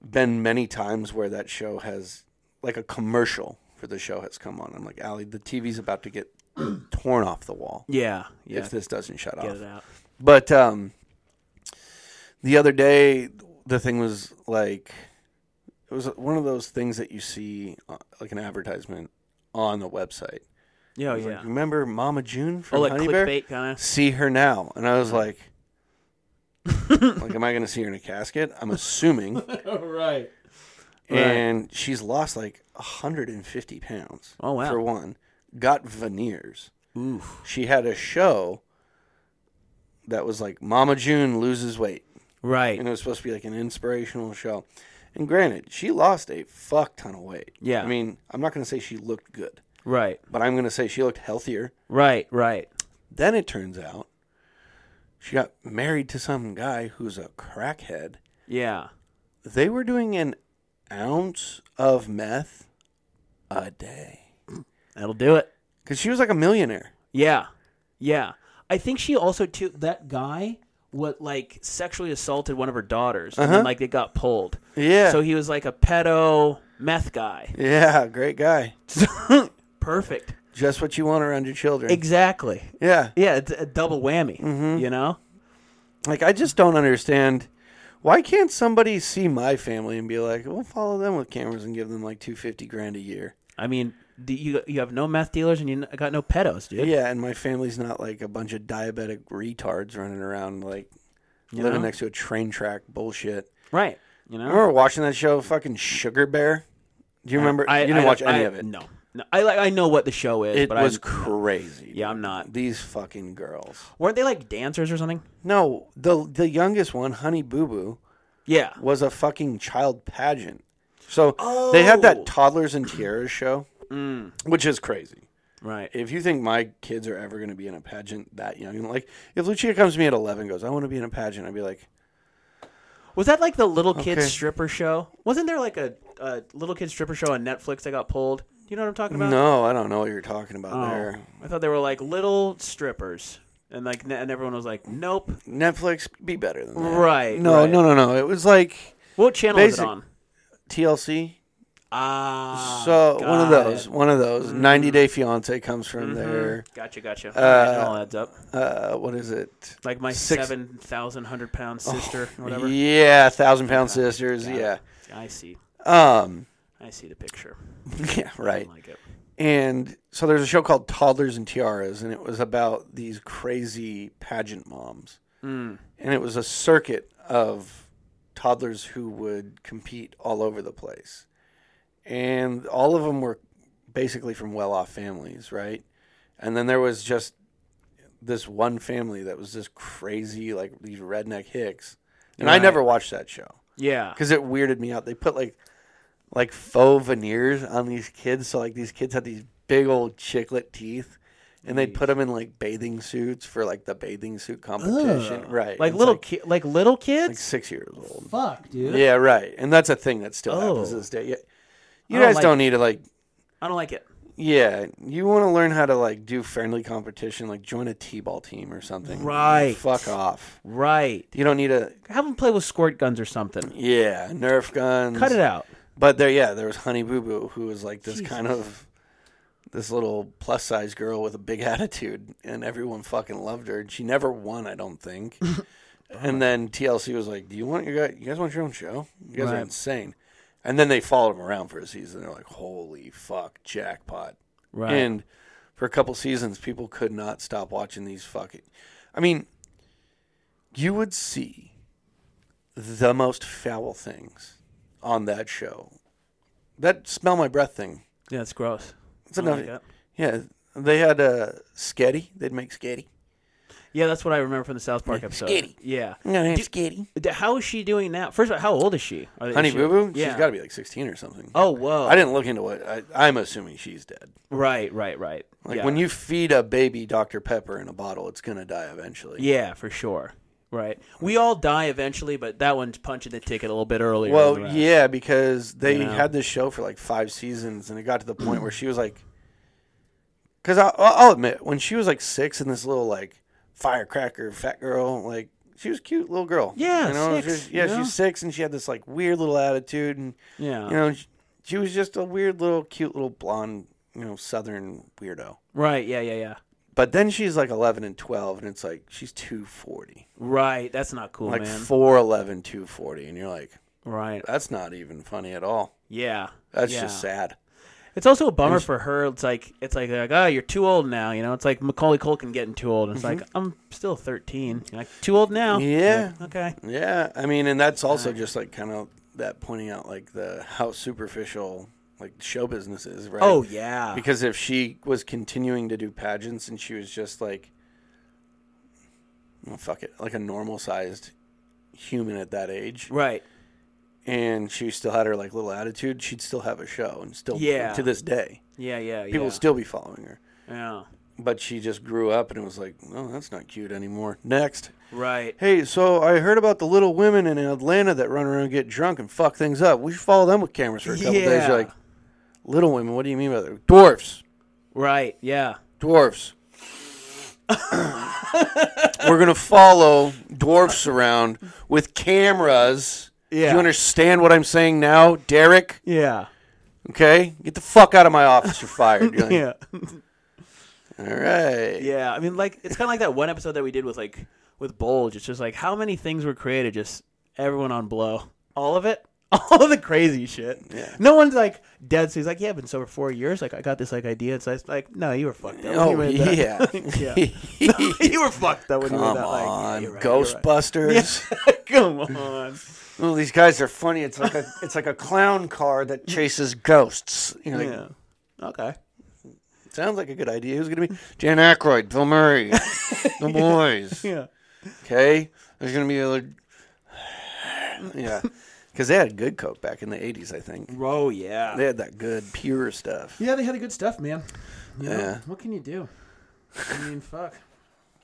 been many times where that show has like a commercial for the show has come on. I'm like, "Ali, the TV's about to get torn off the wall Yeah, yeah. if this doesn't shut Get off. it out. But um, the other day, the thing was like, it was one of those things that you see uh, like an advertisement on the website. Yeah, oh, yeah. Like, Remember Mama June oh, from Oh, like Honey Bear? clickbait kind of. See her now, and I was like, like, am I going to see her in a casket? I'm assuming. Oh, right. and she's lost like 150 pounds. Oh, wow. For one, got veneers. Oof. She had a show that was like Mama June loses weight, Right. and it was supposed to be like an inspirational show. And granted, she lost a fuck ton of weight. Yeah. I mean, I'm not going to say she looked good, Right. but I'm going to say she looked healthier. Right. Right. Then it turns out she got married to some guy who's a crackhead. Yeah. They were doing an ounce of meth a day. That'll do it. Because she was like a millionaire. Yeah. Yeah. I think she also too that guy what like sexually assaulted one of her daughters and Uh-huh. like they got pulled. Yeah. So he was like a pedo meth guy. yeah, great guy. Perfect. Just what you want around your children. Exactly. yeah. Yeah, it's a double whammy. Mm-hmm. You know? Like, I just don't understand. Why can't somebody see my family and be like, we'll follow them with cameras and give them like 250 grand a year? I mean, do you you have no meth dealers and you got no pedos, dude. Yeah, and my family's not like a bunch of diabetic retards running around like You living know? next to a train track bullshit. Right. You I know? remember watching that show, fucking Sugar Bear. Do you remember? I, you didn't I- watch any I- of it. No. No. I like I know what the show is, It but was I crazy. Yeah. I'm not. These fucking girls. weren't they like dancers or something? No, the the youngest one, Honey Boo Boo, Yeah. was a fucking child pageant. So they had Oh. that toddlers and tiaras show, Mm. which is crazy. Right. If you think my kids are ever going to be in a pageant that young, like if Lucia comes to me at 11 and goes, I want to be in a pageant, I'd be like, Was that like the little kids Okay. stripper show? Wasn't there like a, a little kids stripper show on Netflix that got pulled? You know what I'm talking about? no, I don't know what you're talking about Oh, there. I thought they were like little strippers, and like and everyone was like, "Nope." Netflix, be better than that. Right, No, right. no, no, no. It was like What channel is it on? TLC. Ah, so one of those, it. Mm-hmm. one of those. 90 Day Fiance comes from there. Gotcha, gotcha. All right, all adds up. Uh, what is it? Like my six- seven thousand hundred pound sister, or whatever. Yeah, Thousand Pound Sisters. Yeah. I see. Um. I see the picture. Yeah. Right. like it. And so there's a show called Toddlers and Tiaras, and it was about these crazy pageant moms. Mm. And it was a circuit of toddlers who would compete all over the place. And all of them were basically from well off families, right? And then there was just this one family that was just crazy, like these redneck hicks. And I never watched that show Yeah. because it weirded me out. They put like like faux veneers on these kids, so like these kids had these big old chiclet teeth, and they'd put them in like bathing suits for like the bathing suit competition, right? Like It's little like, ki- like little kids. like six years old. Fuck, dude. Yeah, right. And that's a thing that still oh. happens Oh. to this day. Yeah. You I don't guys like don't need to like. I don't like it. Yeah, you want to learn how to like do friendly competition, like join a t-ball team or something. Right. Fuck off. Right. You don't need to. Have them play with squirt guns or something. Yeah, Nerf guns. Cut it out. But there, yeah, there was Honey Boo Boo, who was like this kind of this little plus size girl with a big attitude, and everyone fucking loved her. And she never won, I don't think. and then TLC was like, "Do you want your guys? You guys want your own show? You guys are Right. insane." And then they followed him around for a season. They're like, "Holy fuck, jackpot!" Right. And for a couple seasons, people could not stop watching these fucking. I mean, you would see the most foul things on that show. That smell my breath thing. yeah, it's gross. It's I don't enough. like yeah, they had uh, sketty. They'd make sketty. Yeah, that's what I remember from the South Park episode. Skitty. Yeah. Sketty. D- How is she doing now? First of all, how old is she? Are- is Honey she- Boo Boo. Yeah. She's got to be like sixteen or something. Oh, whoa. I didn't look into it. I, I'm assuming she's dead. Right, right, right. Like yeah. when you feed a baby Dr Pepper in a bottle, it's gonna die eventually. Yeah, for sure. Right. We all die eventually, but that one's punching the ticket a little bit earlier. Well, than the rest. yeah, because they You know? had this show for like five seasons, and it got to the point where she was like, because I'll, I'll admit, when she was like six and this little like firecracker fat girl, like she was a cute little girl. Yeah, you know, six, she was- yeah, you know? she's six, and she had this like weird little attitude, and Yeah. you know, she, she was just a weird little, cute little blonde, you know, southern weirdo. Right. Yeah, yeah, yeah. But then she's like 11 and 12, and it's like she's 240. Right. That's not cool, Like man. 4'11, 240. And you're like, right. that's not even funny at all. Yeah. That's yeah. just sad. It's also a bummer for her. It's like it's like like oh you're too old now. You know, it's like Macaulay Culkin getting too old. It's like I'm still 13. You're like too old now. Mm-hmm. Yeah. Like, okay. Yeah. I mean, and that's also just like kind of that pointing out like the how superficial like show business is, right? Oh yeah. Because if she was continuing to do pageants and she was just like, well, fuck it, like a normal sized human at that age, right. and she still had her like little attitude, she'd still have a show and still, Yeah. to this day, Yeah. Yeah. people yeah. would still be following her. Yeah. But she just grew up and it was like, oh, that's not cute anymore. Next. Right. Hey, so I heard about the little women in Atlanta that run around and get drunk and fuck things up. We should follow them with cameras for a couple days. You're like, little women, what do you mean by that? Dwarfs. Right. Yeah. Dwarfs. We're going to follow dwarfs around with cameras. Yeah. Do you understand what I'm saying now, Derek? Yeah. Okay? Get the fuck out of my office. You're fired. You're like, Yeah. All right. Yeah. I mean, like it's kind of like that one episode that we did with like with Bulge. It's just like how many things were created. Just everyone on blow. All of it. All the crazy shit. Yeah. No one's like dead. So he's like, yeah, I've been sober four years. Like I got this like idea. It's like, like no, you were fucked up. Oh, you yeah. yeah. you were fucked up when you Come that. Like, yeah, on. you're right, you're right. Ghostbusters. Come on. Well, these guys are funny. It's like a it's like a clown car that chases ghosts. You know, like, Yeah. Okay. sounds like a good idea. Who's gonna be Dan Aykroyd, Bill Murray, the boys? Yeah. Okay, there's gonna be a yeah. Because they had good Coke back in the 80s, I think. Oh yeah. They had that good, pure stuff. yeah, they had the good stuff, man. You know, Yeah. What can you do? I mean, fuck.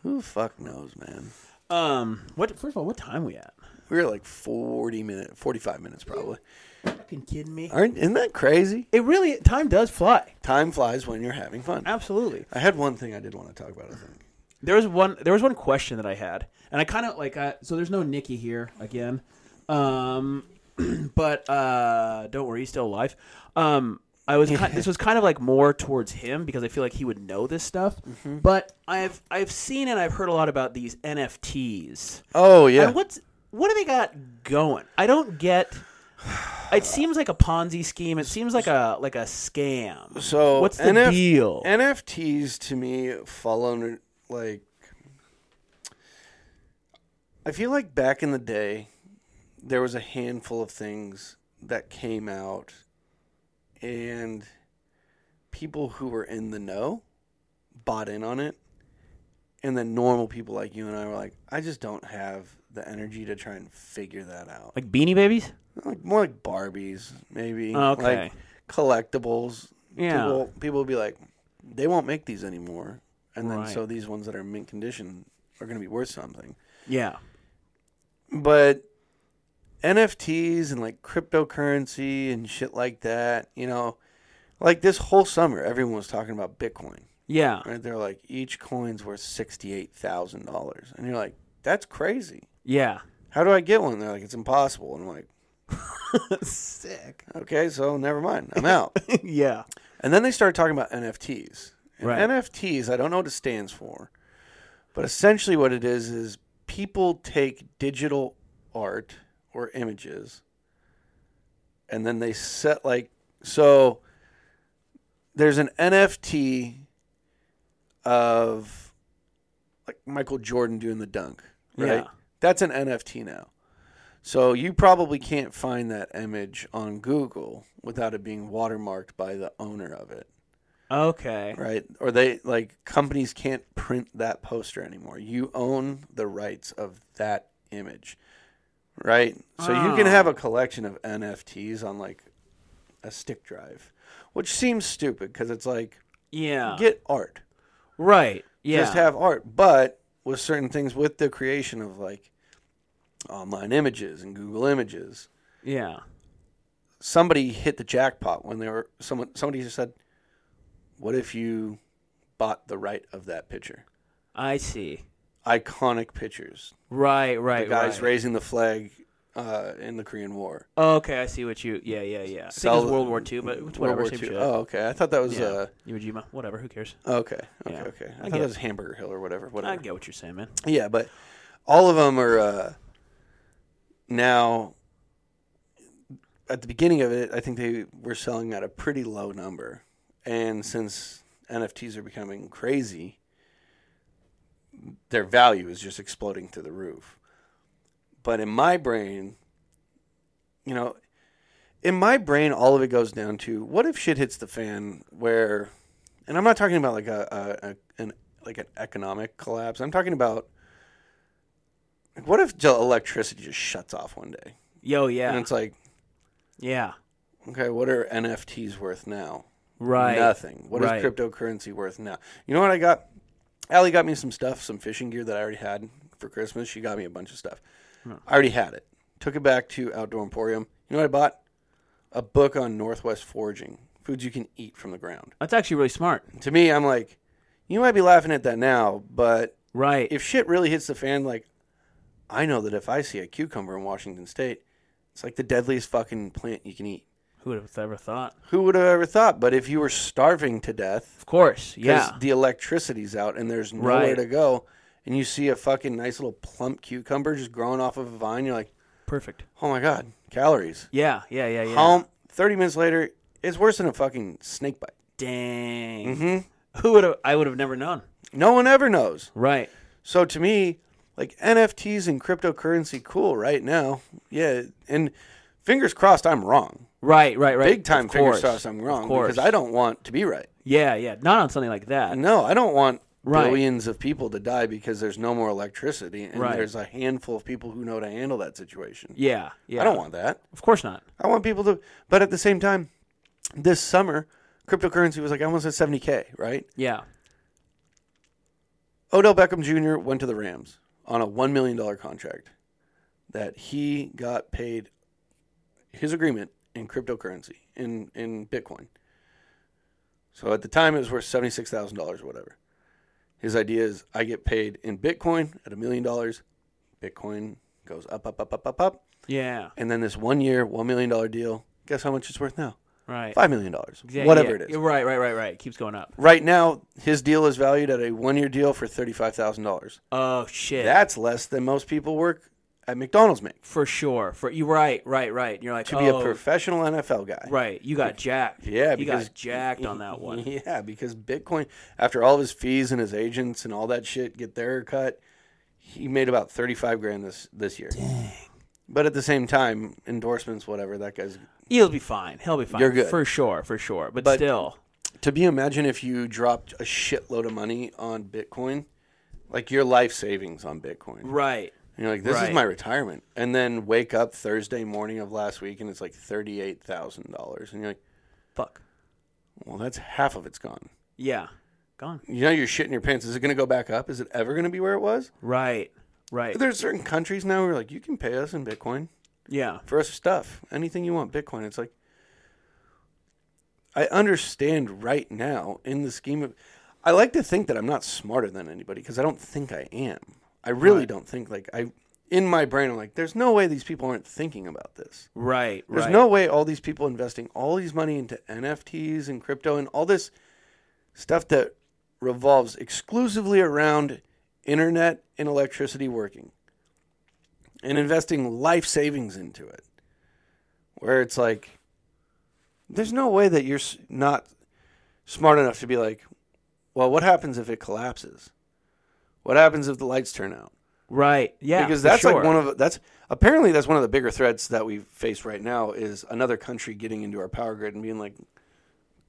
Who fuck knows, man? Um. What? First of all, what time we at? We were like 40 minutes, 45 minutes probably. Fucking kidding me? Aren't, isn't that crazy? It really time does fly. Time flies when you're having fun. Absolutely. I had one thing I did want to talk about, I think. There was one. There was one question that I had, and I kind of like. I, so there's no Nikki here again, um, but uh, don't worry, he's still alive. Um, I was. Kind, this was kind of like more towards him because I feel like he would know this stuff. But I've I've seen and I've heard a lot about these NFTs. Oh, yeah. And what's what do they got going? I don't get. It seems like a Ponzi scheme. It seems like a like a scam. So what's the NF deal? NFTs to me fall under like I feel like back in the day there was a handful of things that came out and people who were in the know bought in on it and then normal people like you and I were like I just don't have the energy to try and figure that out. like Beanie Babies. Like more like Barbies, maybe. Oh, okay. Like collectibles. Yeah. People, people will be like, they won't make these anymore, and then Right. so these ones that are in mint condition are going to be worth something. Yeah. But NFTs and like cryptocurrency and shit like that, you know, like this whole summer, everyone was talking about Bitcoin. Yeah. Right? They're like, each coin's worth sixty-eight thousand dollars, and you're like, that's crazy. Yeah. How do I get one? They're like, it's impossible. And I'm like, Sick. okay, so never mind. I'm out. yeah. And then they started talking about NFTs. And Right. NFTs, I don't know what it stands for, but essentially what it is is people take digital art or images and then they set like so there's an NFT of like Michael Jordan doing the dunk, right? Yeah. That's an NFT now. So you probably can't find that image on Google without it being watermarked by the owner of it, Okay. right? Or they like companies can't print that poster anymore. You own the rights of that image, right? So you can Oh. have a ah. collection of NFTs on like a stick drive, which seems stupid because it's like Yeah. get art, right. Yeah. just have art, but with certain things with the creation of like online images and Google Images yeah. somebody hit the jackpot when they were someone somebody just said, "What if you bought the right of that picture?" I see. Iconic pictures. Right. Right. The guys right. raising the flag uh, in the Korean War. okay. I see what you. Yeah. Yeah. Yeah. I think it was World War II, but it's World. War II. shit. Oh, okay. I thought that was yeah. uh, Iwo Jima. Whatever. Who cares? okay. Okay. Yeah. Okay. I, I thought that was Hamburger Hill or whatever. Whatever. I get what you're saying, man. Yeah, but all of them are uh, now. At the beginning of it, I think they were selling at a pretty low number, and since NFTs are becoming crazy, their value is just exploding through the roof. But in my brain, you know, in my brain, all of it goes down to what if shit hits the fan where, and I'm not talking about like a, a, a an like an economic collapse. I'm talking about like, what if electricity just shuts off one day, Yo. Yeah. And it's like, Yeah. okay, what are NFTs worth now? Right. Nothing. What is Right. cryptocurrency worth now? You know what I got? Allie got me some stuff, some fishing gear that I already had for Christmas. She got me a bunch of stuff. I already had it. Took it back to Outdoor Emporium. You know what I bought? A book on Northwest foraging, foods you can eat from the ground. That's actually really smart. To me, I'm like, you might be laughing at that now, but Right. if shit really hits the fan, like, I know that if I see a cucumber in Washington State, it's like the deadliest fucking plant you can eat. Who would have ever thought? Who would have ever thought? But if you were starving to death, Of course. because Yeah. the electricity's out and there's nowhere Right. to go, and you see a fucking nice little plump cucumber just growing off of a vine, you're like, Perfect. oh my god, calories. Yeah. Yeah. Yeah. Yeah. Home. Thirty minutes later, it's worse than a fucking snake bite. Dang. hmm Who would have? I would have never known. No one ever knows. Right. So to me, like NFTs and cryptocurrency, cool right now. Yeah, and fingers crossed, I'm wrong. Right. Right. Right. Big time course. crossed, I'm wrong because I don't want to be right. Yeah. Yeah. Not on something like that. No, I don't want Right. billions of people to die because there's no more electricity, and Right. there's a handful of people who know to handle that situation. Yeah, yeah. I don't want that. Of course not. I want people to, but at the same time, this summer, cryptocurrency was like almost at 70k, right? Yeah. Odell Beckham Jr. went to the Rams on a $1 million contract that he got paid his agreement in cryptocurrency, in, in Bitcoin. So at the time, it was worth $76,000 or whatever. His idea is I get paid in Bitcoin at a million dollars. Bitcoin goes up, up, up, up, up, up. Yeah. And then this one year, $1 million deal, guess how much it's worth now? Right. $5 million. Yeah, whatever yeah. it is. Right, right, right, right. It keeps going up. Right now, his deal is valued at a one year deal for $35,000. Oh shit. That's less than most people work at McDonald's make for sure. For you right, right, right. You're like to be oh, a professional NFL guy. Right. You got jacked. Yeah, you because got jacked on that one. Yeah, because Bitcoin, after all of his fees and his agents and all that shit get their cut, he made about thirty five grand this this year. Dang. But at the same time, endorsements, whatever, that guy's He'll be fine. He'll be fine. You're good. for sure, for sure. But, But- still, to be imagine if you dropped a shitload of money on Bitcoin, like your life savings on Bitcoin. right. And you're like, this Right. is my retirement. And then wake up Thursday morning of last week and it's like $38,000. And you're like, Fuck. well, that's half of it's gone. Yeah. Gone. You know, you're shitting your pants. Is it going to go back up? Is it ever going to be where it was? Right. Right. There's certain countries now where like, you can pay us in Bitcoin Yeah. for us stuff. Anything you want, Bitcoin. It's like, I understand right now in the scheme of, I like to think that I'm not smarter than anybody because I don't think I am. I really Right. don't think like I, in my brain, I'm like, there's no way these people aren't thinking about this. Right. There's right. no way all these people investing all these money into NFTs and crypto and all this stuff that revolves exclusively around internet and electricity working and investing life savings into it. Where it's like, there's no way that you're not smart enough to be like, well, what happens if it collapses? What happens if the lights turn out? Right. Yeah. because that's sure. like one of that's apparently that's one of the bigger threats that we face right now is another country getting into our power grid and being like,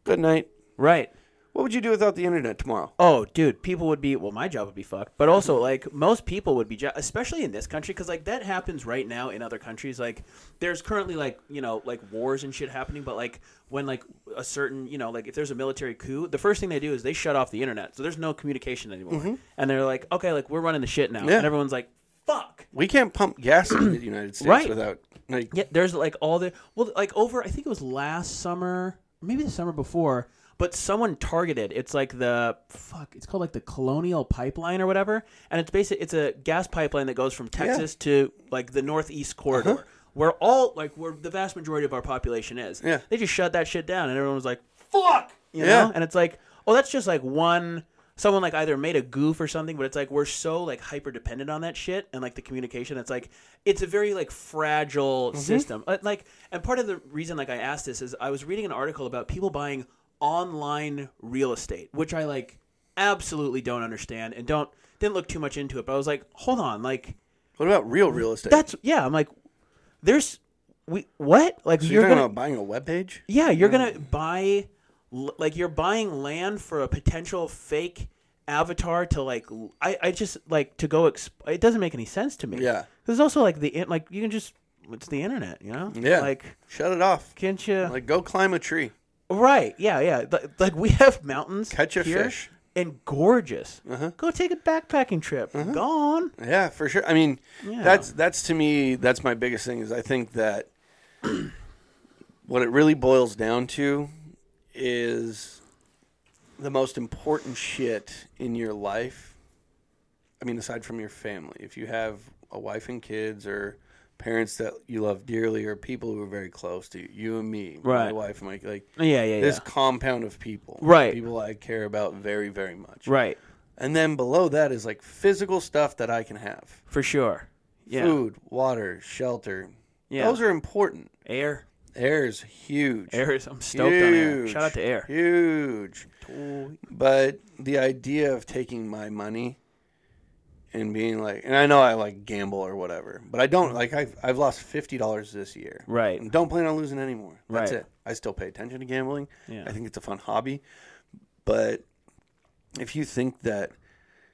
"Good night." Right. What would you do without the internet tomorrow? Oh, dude, people would be well. My job would be fucked, but also like most people would be, especially in this country, because like that happens right now in other countries. Like there's currently like you know like wars and shit happening, but like when like a certain you know like if there's a military coup, the first thing they do is they shut off the internet, so there's no communication anymore, mm-hmm. and they're like, okay, like we're running the shit now, Yeah. and everyone's like, fuck. We can't pump gas in the United States Right. without like Yeah, there's like all the well, like over. I think it was last summer, maybe the summer before. But someone targeted. It's like the fuck. It's called like the Colonial Pipeline or whatever, and it's basically it's a gas pipeline that goes from Texas to like the Northeast corridor, Uh-huh. where all like where the vast majority of our population is. Yeah. They just shut that shit down, and everyone was like, "Fuck," you Yeah. know. And it's like, oh, that's just like one. Someone like either made a goof or something, but it's like we're so like hyper dependent on that shit and like the communication. It's like it's a very like fragile Mm-hmm. system. Uh, Like, and part of the reason like I asked this is I was reading an article about people buying online real estate, which I like absolutely don't understand and don't didn't look too much into it. But I was like, hold on, like what about real real estate? that's yeah. I'm like, there's we what like so you're you're gonna about buying a web page? yeah, you're gonna buy like you're buying land for a potential fake avatar to like I, I just like to go exp- it doesn't make any sense to me. Yeah. There's also like the like you can just it's the internet, you know? Yeah. Like Shut it off. can't you Like go climb a tree. Right. Yeah, yeah. Th- Like we have mountains Catch a here fish. and gorgeous. Uh-huh. Go take a backpacking trip. Gone. Yeah, for sure. I mean, Yeah. that's that's to me that's my biggest thing is I think that what it really boils down to is the most important shit in your life. I mean, aside from your family, if you have a wife and kids or parents that you love dearly or people who are very close to you, you and me, my wife, Mike, like Yeah, yeah, this yeah. compound of people, Right. People I care about very, very much, Right. And then below that is like physical stuff that I can have For sure. Yeah. food, water, shelter. Yeah. Those are important. Air. Air is huge. Air is I'm stoked on air. Shout out to air. Huge. But the idea of taking my money and being like, and I know I like gamble or whatever, but I don't like. I've I've lost fifty dollars this year. Right. And don't plan on losing any more. That's Right. it. I still pay attention to gambling. Yeah. I think it's a fun hobby, but if you think that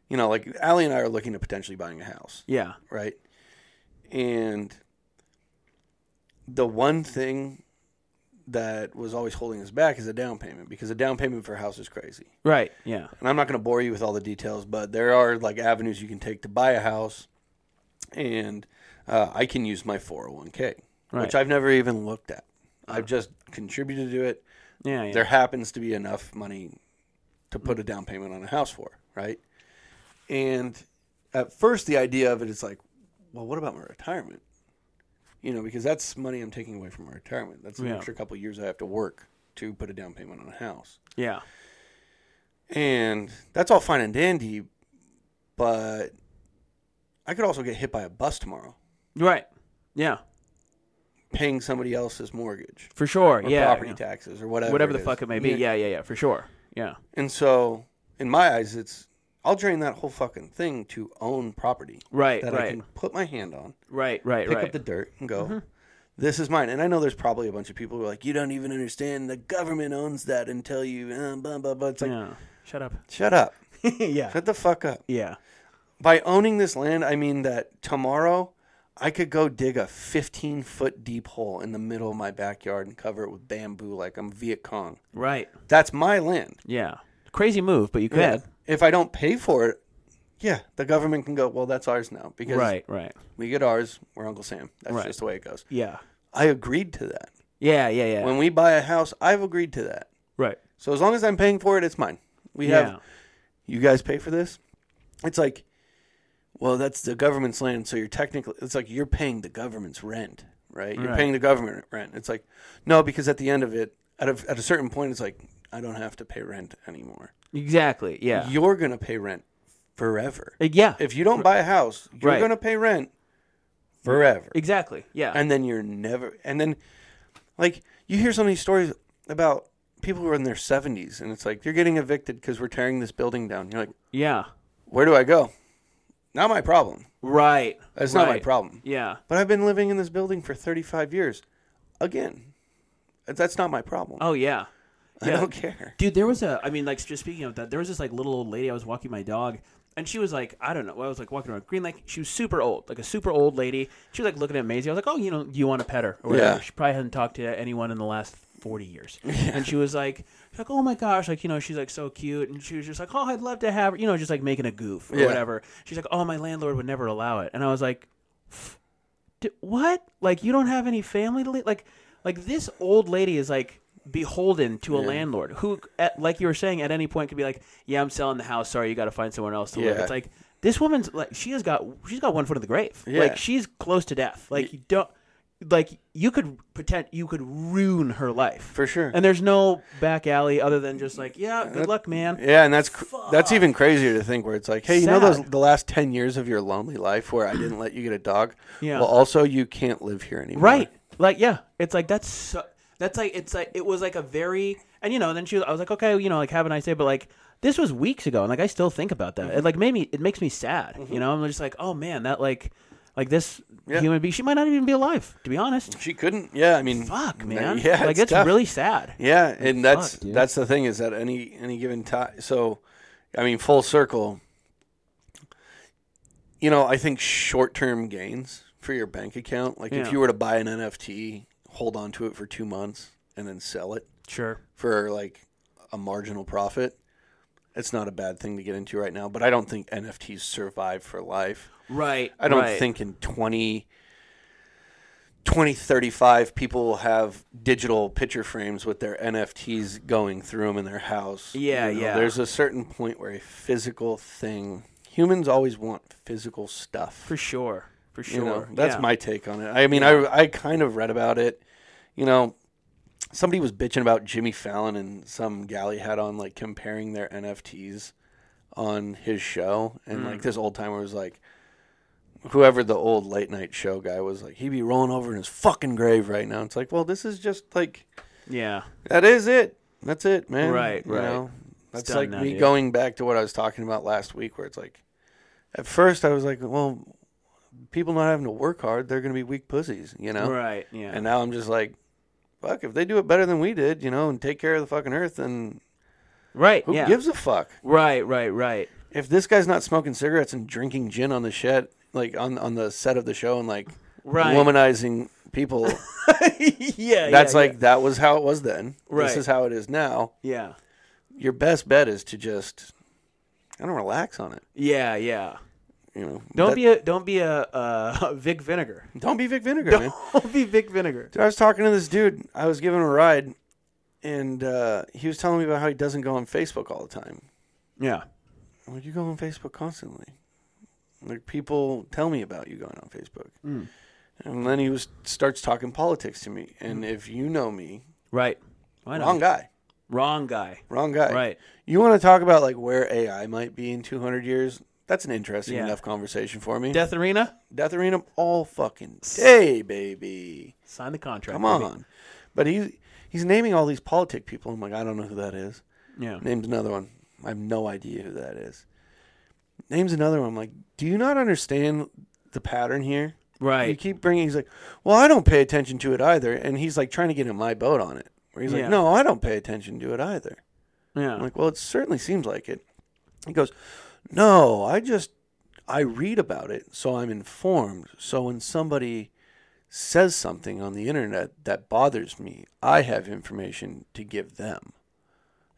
you know, like Allie and I are looking at potentially buying a house, Yeah. right? And the one thing that was always holding us back is a down payment because a down payment for a house is crazy. Right. Yeah. And I'm not going to bore you with all the details, but there are like avenues you can take to buy a house, and uh, I can use my 401k, Right. which I've never even looked at. I've just contributed to it. Yeah. yeah. There happens to be enough money to put a down payment on a house for, right? And at first, the idea of it is like, well, what about my retirement? You know, because that's money I'm taking away from my retirement. That's an Yeah. extra couple of years I have to work to put a down payment on a house. yeah. And that's all fine and dandy, but I could also get hit by a bus tomorrow Right. Yeah. paying somebody else's mortgage For sure. yeah. property yeah. taxes or whatever. Whatever the fuck it may be. Yeah. Yeah. Yeah. For sure. Yeah. And so, in my eyes, it's I'll drain that whole fucking thing to own property Right. that I can put my hand on, Right. Right. pick right. up the dirt, and go. This is mine. And I know there's probably a bunch of people who are like, you don't even understand. The government owns that until you, uh, blah, blah, blah. It's like, yeah. Shut up. shut up. yeah. Shut the fuck up. Yeah. By owning this land, I mean that tomorrow I could go dig a 15 foot deep hole in the middle of my backyard and cover it with bamboo like I'm Viet Cong. Right. That's my land. Yeah. Crazy move, but you could. If I don't pay for it, yeah, the government can go, well, that's ours now because Right. Right. we get ours. We're Uncle Sam. That's Right. just the way it goes. Yeah. I agreed to that. Yeah. Yeah. Yeah. When we buy a house, I've agreed to that. right. So as long as I'm paying for it, it's mine. We Yeah. have you guys pay for this. It's like, well, that's the government's land, so you're technically. It's like you're paying the government's rent, right? You're Right. paying the government rent. It's like, no, because at the end of it, at a, at a certain point, it's like I don't have to pay rent anymore. Exactly. Yeah. You're gonna pay rent forever. Uh, yeah. If you don't buy a house, you're Right. gonna pay rent forever. exactly. Yeah. and then you're never and then like you hear so many stories about people who are in their 70s and it's like you're getting evicted because we're tearing this building down you're like yeah. where do i go not my problem Right. that's not my problem Yeah. but i've been living in this building for 35 years again that's not my problem Oh yeah. I don't care Dude, there was a. I mean, like, just speaking of that, there was this like little old lady. I was walking my dog, and she was like, I don't know. I was like walking around Green Lake. She was super old, like a super old lady. She was like looking at Maisie. I was like, oh, you know, do you want to pet her or whatever? Yeah. She probably hadn't talked to anyone in the last forty years, and she was like, she's like, oh my gosh, like you know, she's like so cute, and she was just like, oh, I'd love to have her, you know, just like making a goof or Yeah. whatever. She's like, oh, my landlord would never allow it, and I was like, "F- d- what? Like you don't have any family to li- like, like this old lady is like beholden to a landlord who, at, like you were saying, at any point could be like, "Yeah, I'm selling the house. Sorry, you got to find somewhere else to live." It's like this woman's like she has got she's got one foot in the grave. Yeah. Like she's close to death. Like you don't. Like you could pretend you could ruin her life for sure and there's no back alley other than just like, yeah, uh, good luck, man. yeah, and that's that's even crazier to think where it's like, hey, you know those the last ten years of your lonely life where I didn't let you get a dog. Yeah. Well, also you can't live here anymore. Right. Like yeah, it's like that's so, that's like it's like it was like a very and you know then she was, I was like okay you know like have a nice day but like this was weeks ago and like I still think about that it mm-hmm. like made me it makes me sad you mm-hmm. know I'm just like oh man that like like this Yeah. human being she might not even be alive to be honest She couldn't. Yeah, I mean, fuck man Yeah, like it's tough. really sad Yeah, and that's dude. that's the thing is that any any given time. So, I mean, full circle. You know, I think short term gains for your bank account. Like if you were to buy an NFT, hold on to it for two months, and then sell it sure for like a marginal profit. It's not a bad thing to get into right now, but I don't think NFTs survive for life. right I don't right. think in 20, 2035 people will have digital picture frames with their NFTs going through them in their house. Yeah, yeah. There's a certain point where a physical thing, humans always want physical stuff. for sure for sure You know, that's yeah. my take on it. I mean, I, I kind of read about it. You know, somebody was bitching about Jimmy Fallon and some galley had on, like comparing their NFTs on his show. And Mm. like this old timer was like, whoever the old late night show guy was like, he'd be rolling over in his fucking grave right now. It's like, well, this is just like, yeah that is it. That's it, man. Right, You right. know? That's like now, me dude. going back to what I was talking about last week, where it's like, at first I was like, well, people not having to work hard, they're going to be weak pussies, you know? right yeah And now I'm just like, fuck, if they do it better than we did, you know, and take care of the fucking earth, then right who yeah gives a fuck? right right right if this guy's not smoking cigarettes and drinking gin on the shed, like on on the set of the show, and like Right. womanizing people, yeah, that's yeah, like that was how it was then. Right. This is how it is now. yeah, Your best bet is to just, I don't relax on it. yeah, yeah. You know, Don't That- be a don't be a uh, Vic Vinegar. don't be Vic Vinegar, man. Don't be Vic Vinegar. Dude, I was talking to this dude. I was giving him a ride, and uh, he was telling me about how he doesn't go on Facebook all the time. Yeah, Well, you go on Facebook constantly. Like people tell me about you going on Facebook, Mm. and then he was starts talking politics to me. And if you know me, right. I know. wrong guy, Wrong guy. wrong guy. Right. You want to talk about like where AI might be in 200 years? That's an interesting Yeah. enough conversation for me. Death Arena. Death Arena all fucking day, baby. Sign the contract. Come baby. on. But he he's naming all these politic people. I'm like, I don't know who that is. Yeah. Names another one. I have no idea who that is. Names another one. I'm like, do you not understand the pattern here? Right. You Right. keep bringing. He's like, well, I don't pay attention to it either, and he's like trying to get in my boat on it. Where he's Yeah. like, no, I don't pay attention to it either. Yeah. I'm like, well, it certainly seems like it. He goes, no, I just I read about it, so I'm informed. So when somebody says something on the internet that bothers me, I have information to give them.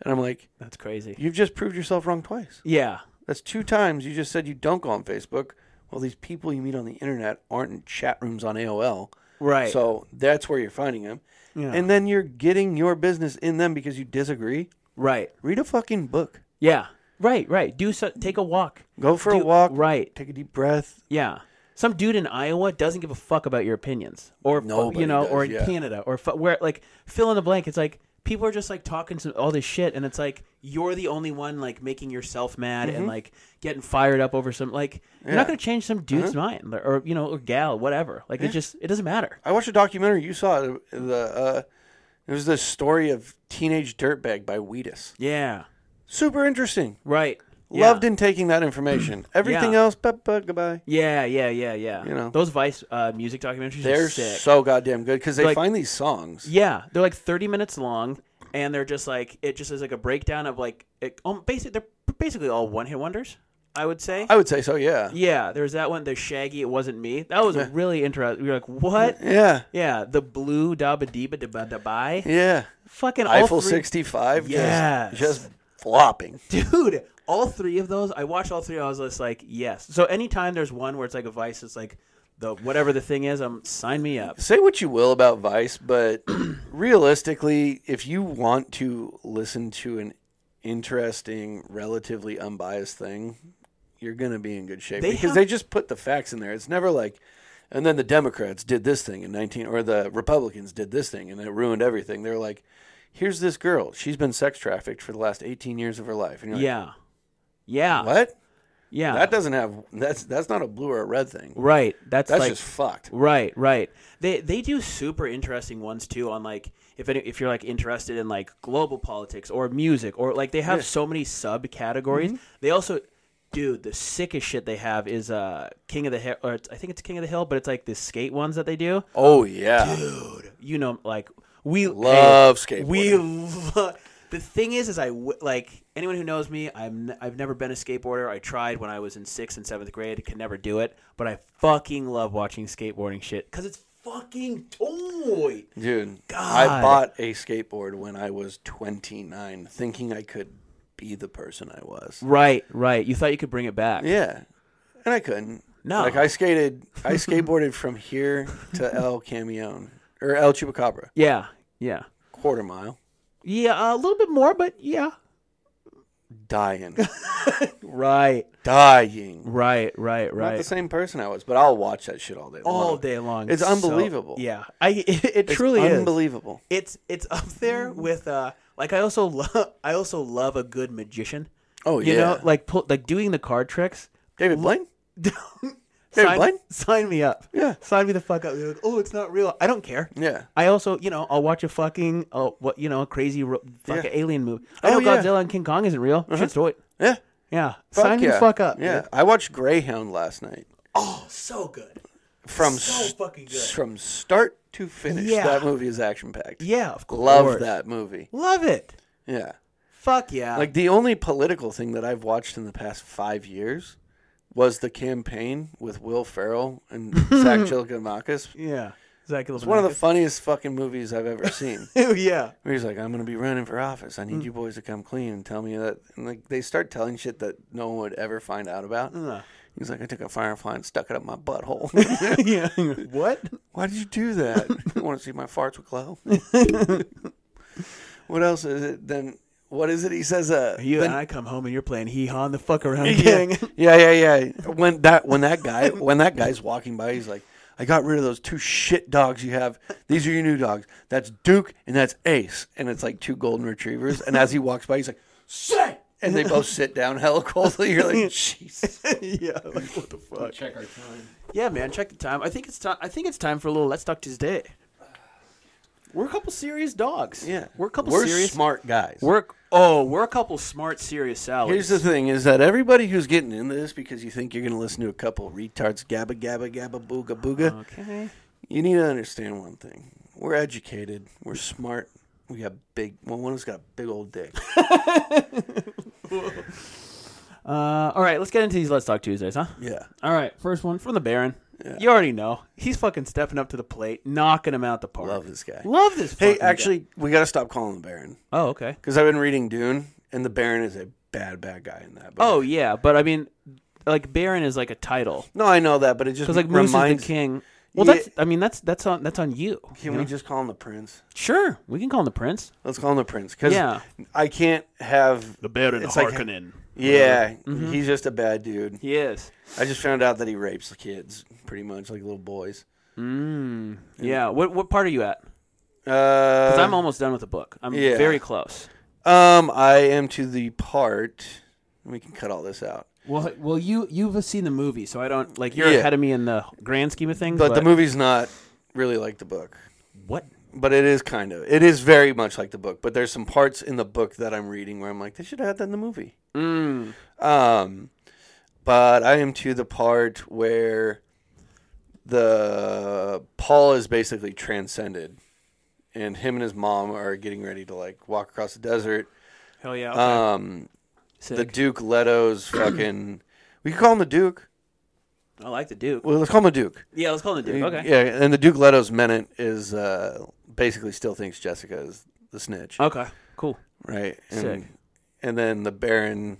And I'm like, That's crazy. you've just proved yourself wrong twice. Yeah. That's two times you just said you don't go on Facebook. Well, these people you meet on the internet aren't in chat rooms on AOL. Right. So that's where you're finding them. Yeah. And then you're getting your business in them because you disagree. right. Read a fucking book. Yeah. Right. Right. Do so. Take a walk. Go for a walk. Right. Take a deep breath. Yeah. Some dude in Iowa doesn't give a fuck about your opinions, or Nobody you know, does, or in yeah. Canada, or fu- where like fill in the blank. It's like people are just like talking some all this shit, and it's like you're the only one like making yourself mad and like getting fired up over some like you're Mm-hmm. Yeah. Uh-huh. not gonna change some dude's mind or, or, you know or gal whatever. Like it just it doesn't matter. I watched a documentary. You saw it. The uh, it was the story of teenage dirtbag by Wheatus. Yeah. Super interesting. Right. Yeah. Loved in taking that information. Everything Yeah. else, but but goodbye. Yeah, yeah, yeah, yeah. You know. those Vice uh, music documentaries They're are sick. so goddamn good because they Like- find these songs. Yeah, they're like 30 minutes long, and they're just like it just is like a breakdown of like it, um, basic. They're basically all one hit wonders. I would say. I would say so. Yeah. yeah, there's that one. The Shaggy, it wasn't me. That was really interesting. You're like, what? Yeah. Yeah, the blue dabba diba da da bai. Yeah. Fucking all Eiffel three- 65. just- Yes. Just flopping. dude. All three of those, I watched all three. I was just like, yes. So anytime there's one where it's like a Vice, it's like the whatever the thing is, I'm sign me up. Say what you will about Vice, but realistically, if you want to listen to an interesting, relatively unbiased thing, you're going to be in good shape They because have- they just put the facts in there. It's never like, and then the Democrats did this thing in 19, or the Republicans did this thing and it ruined everything. They're like, here's this girl. She's been sex trafficked for the last 18 years of her life. And you're like, Yeah, yeah, what? yeah. That doesn't have, that's, that's not a blue or a red thing. right. That's, That's like just fucked. Right, right. They they do super interesting ones too on like if any, if you're like interested in like global politics or music or like they have Yeah. so many subcategories. They also dude, the sickest shit they have is uh King of the Hill or it's, I think it's King of the Hill, but it's like the skate ones that they do. Oh, yeah. Dude, you know like we Love hey, skateboarding. We lo- the thing is, is I w- like anyone who knows me. I'm n- I've never been a skateboarder. I tried when I was in sixth and seventh grade. Could never do it. But I fucking love watching skateboarding shit because it's fucking toy. Dude, God. I bought a skateboard when I was 29, thinking I could be the person I was. Right, right. You thought you could bring it back. Yeah, and I couldn't. No. like I skated, I skateboarded from here to El Camion or El Chupacabra, Yeah, yeah, quarter mile, yeah. A little bit more, but yeah. dying, Right, dying. right, right, right. Not the same person I was, but I'll watch that shit all day long. All day long. It's So- unbelievable. yeah, I. It, it truly is. unbelievable. It's it's up there with uh like I also love I also love a good magician. Oh You yeah, You know, like pull, like doing the card tricks. David Blaine. Sign, Blaine? sign me up. Yeah. Sign me the fuck up. Like, oh, it's not real. I don't care. Yeah, I also, you know, I'll watch a fucking, uh, what, you know, a crazy ro- fucking Yeah. alien movie. I know Oh, yeah. Uh-huh. Godzilla and King Kong isn't real. Shit's toy. yeah. Yeah. Fuck Sign me the fuck up. Yeah, dude. I watched Greyhound last night. Oh, so good. From So s- fucking good. from start to finish. Yeah. That movie is action packed. Yeah, of course. Love that movie. Love it. Yeah. Fuck yeah. Like the only political thing that I've watched in the past five years was the campaign with Will Ferrell and Zach Galifianakis. yeah. Zach It's one of the funniest fucking movies I've ever seen. yeah. Where he's like, "I'm gonna be running for office. I need you boys to come clean and tell me that." And like they start telling shit that no one would ever find out about. Uh. He's like, "I took a firefly and stuck it up my butthole." yeah. what? Why did you do that? you want to see my farts with glow? what else is it? Then what is it? He says, "Uh, You then- and I come home and you're playing hee haw and the fuck around yeah, gang. yeah, yeah, yeah. When that when that guy when that guy's walking by, he's like, "I got rid of those two shit dogs you have. These are your new dogs. That's Duke and that's Ace." And it's like two golden retrievers. And as he walks by, he's like, shit. And they both sit down hella coldly. You're like, Jesus. yeah. Like what the fuck? Check our time. Yeah, man. Check the time. I think it's time. I think it's time for a little Let's Talk Tuesday. We're a couple serious dogs. Yeah, We're a couple We're serious. smart guys. We're oh, we're a couple smart, serious salads. Here's the thing: is that everybody who's getting into this because you think you're going to listen to a couple retards gabba gabba gabba booga booga, Okay. you need to understand one thing: we're educated, we're smart, we got big. Well, one of us got a big old dick. Uh, all right, let's get into these Let's Talk Tuesdays, huh? yeah, All right, first one from the Baron. Yeah. You already know he's fucking stepping up to the plate, knocking him out the park. love this guy. Love this. Hey, fucking guy. actually, we got to stop calling him the Baron Oh, okay. because I've been reading Dune, and the Baron is a bad, bad guy in that. Book. Oh yeah, but I mean, like Baron is like a title no, I know that, but it just because like Moose reminds. is the king. Well, Yeah. that's. I mean, that's that's on that's on you. Can you we know? just call him the Prince? Sure, we can call him the prince. Let's call him the Prince because Yeah. I can't have The Baron It's like- Harkonnen. Yeah, Mm-hmm. he's just a bad dude. he is. I just found out that he rapes the kids, pretty much like little boys. Mm, yeah. What what part are you at? Uh, Because I'm almost done with the book. I'm yeah. very close. um, I am to the part. We can cut all this out. Well, well, you you've seen the movie, so I don't like you're Yeah. ahead of me in the grand scheme of things. But, the movie's not really like the book. what? But it is kind of. It is very much like the book. But there's some parts in the book that I'm reading where I'm like, they should have had that in the movie. Mm. Um, but I am to the part where the Paul is basically transcended, and him and his mom are getting ready to like walk across the desert. Hell yeah. Okay. Um, Sick. the Duke Leto's fucking. We can call him the Duke. I like the Duke. Well, let's call him the Duke. Yeah, let's call him the Duke. Okay. Yeah, and the Duke Leto's Mentat is uh, basically still thinks Jessica is the snitch, Okay. Cool. right? And, Sick. And then the Baron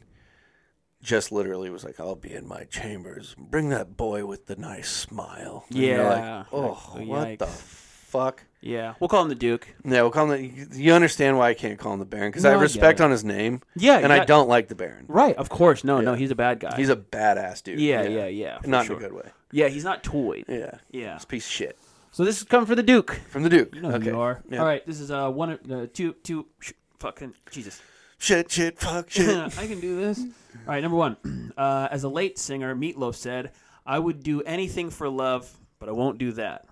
just literally was like, "I'll be in my chambers. Bring that boy with the nice smile." And Yeah. like, oh, Like, what the fuck? Yeah, we'll call him the Duke. Yeah, we'll call him. The, you understand why I can't call him the Baron because No, I I have respect it. on his name, Yeah, and I don't like the Baron. Right. Of course. No. No. He's a bad guy. He's a badass dude. Yeah, yeah, yeah, for Not sure. in a good way. yeah. He's not toyed. Yeah, Yeah. He's a piece of shit So this is coming for the Duke. from the Duke. You know who okay. you are. Yeah. All right. This is uh one of uh, two two. Sh- fucking Jesus. Shit, shit, fuck, shit. I can do this. All right, number one. Uh, as a late singer, Meatloaf said, "I would do anything for love, but I won't do that."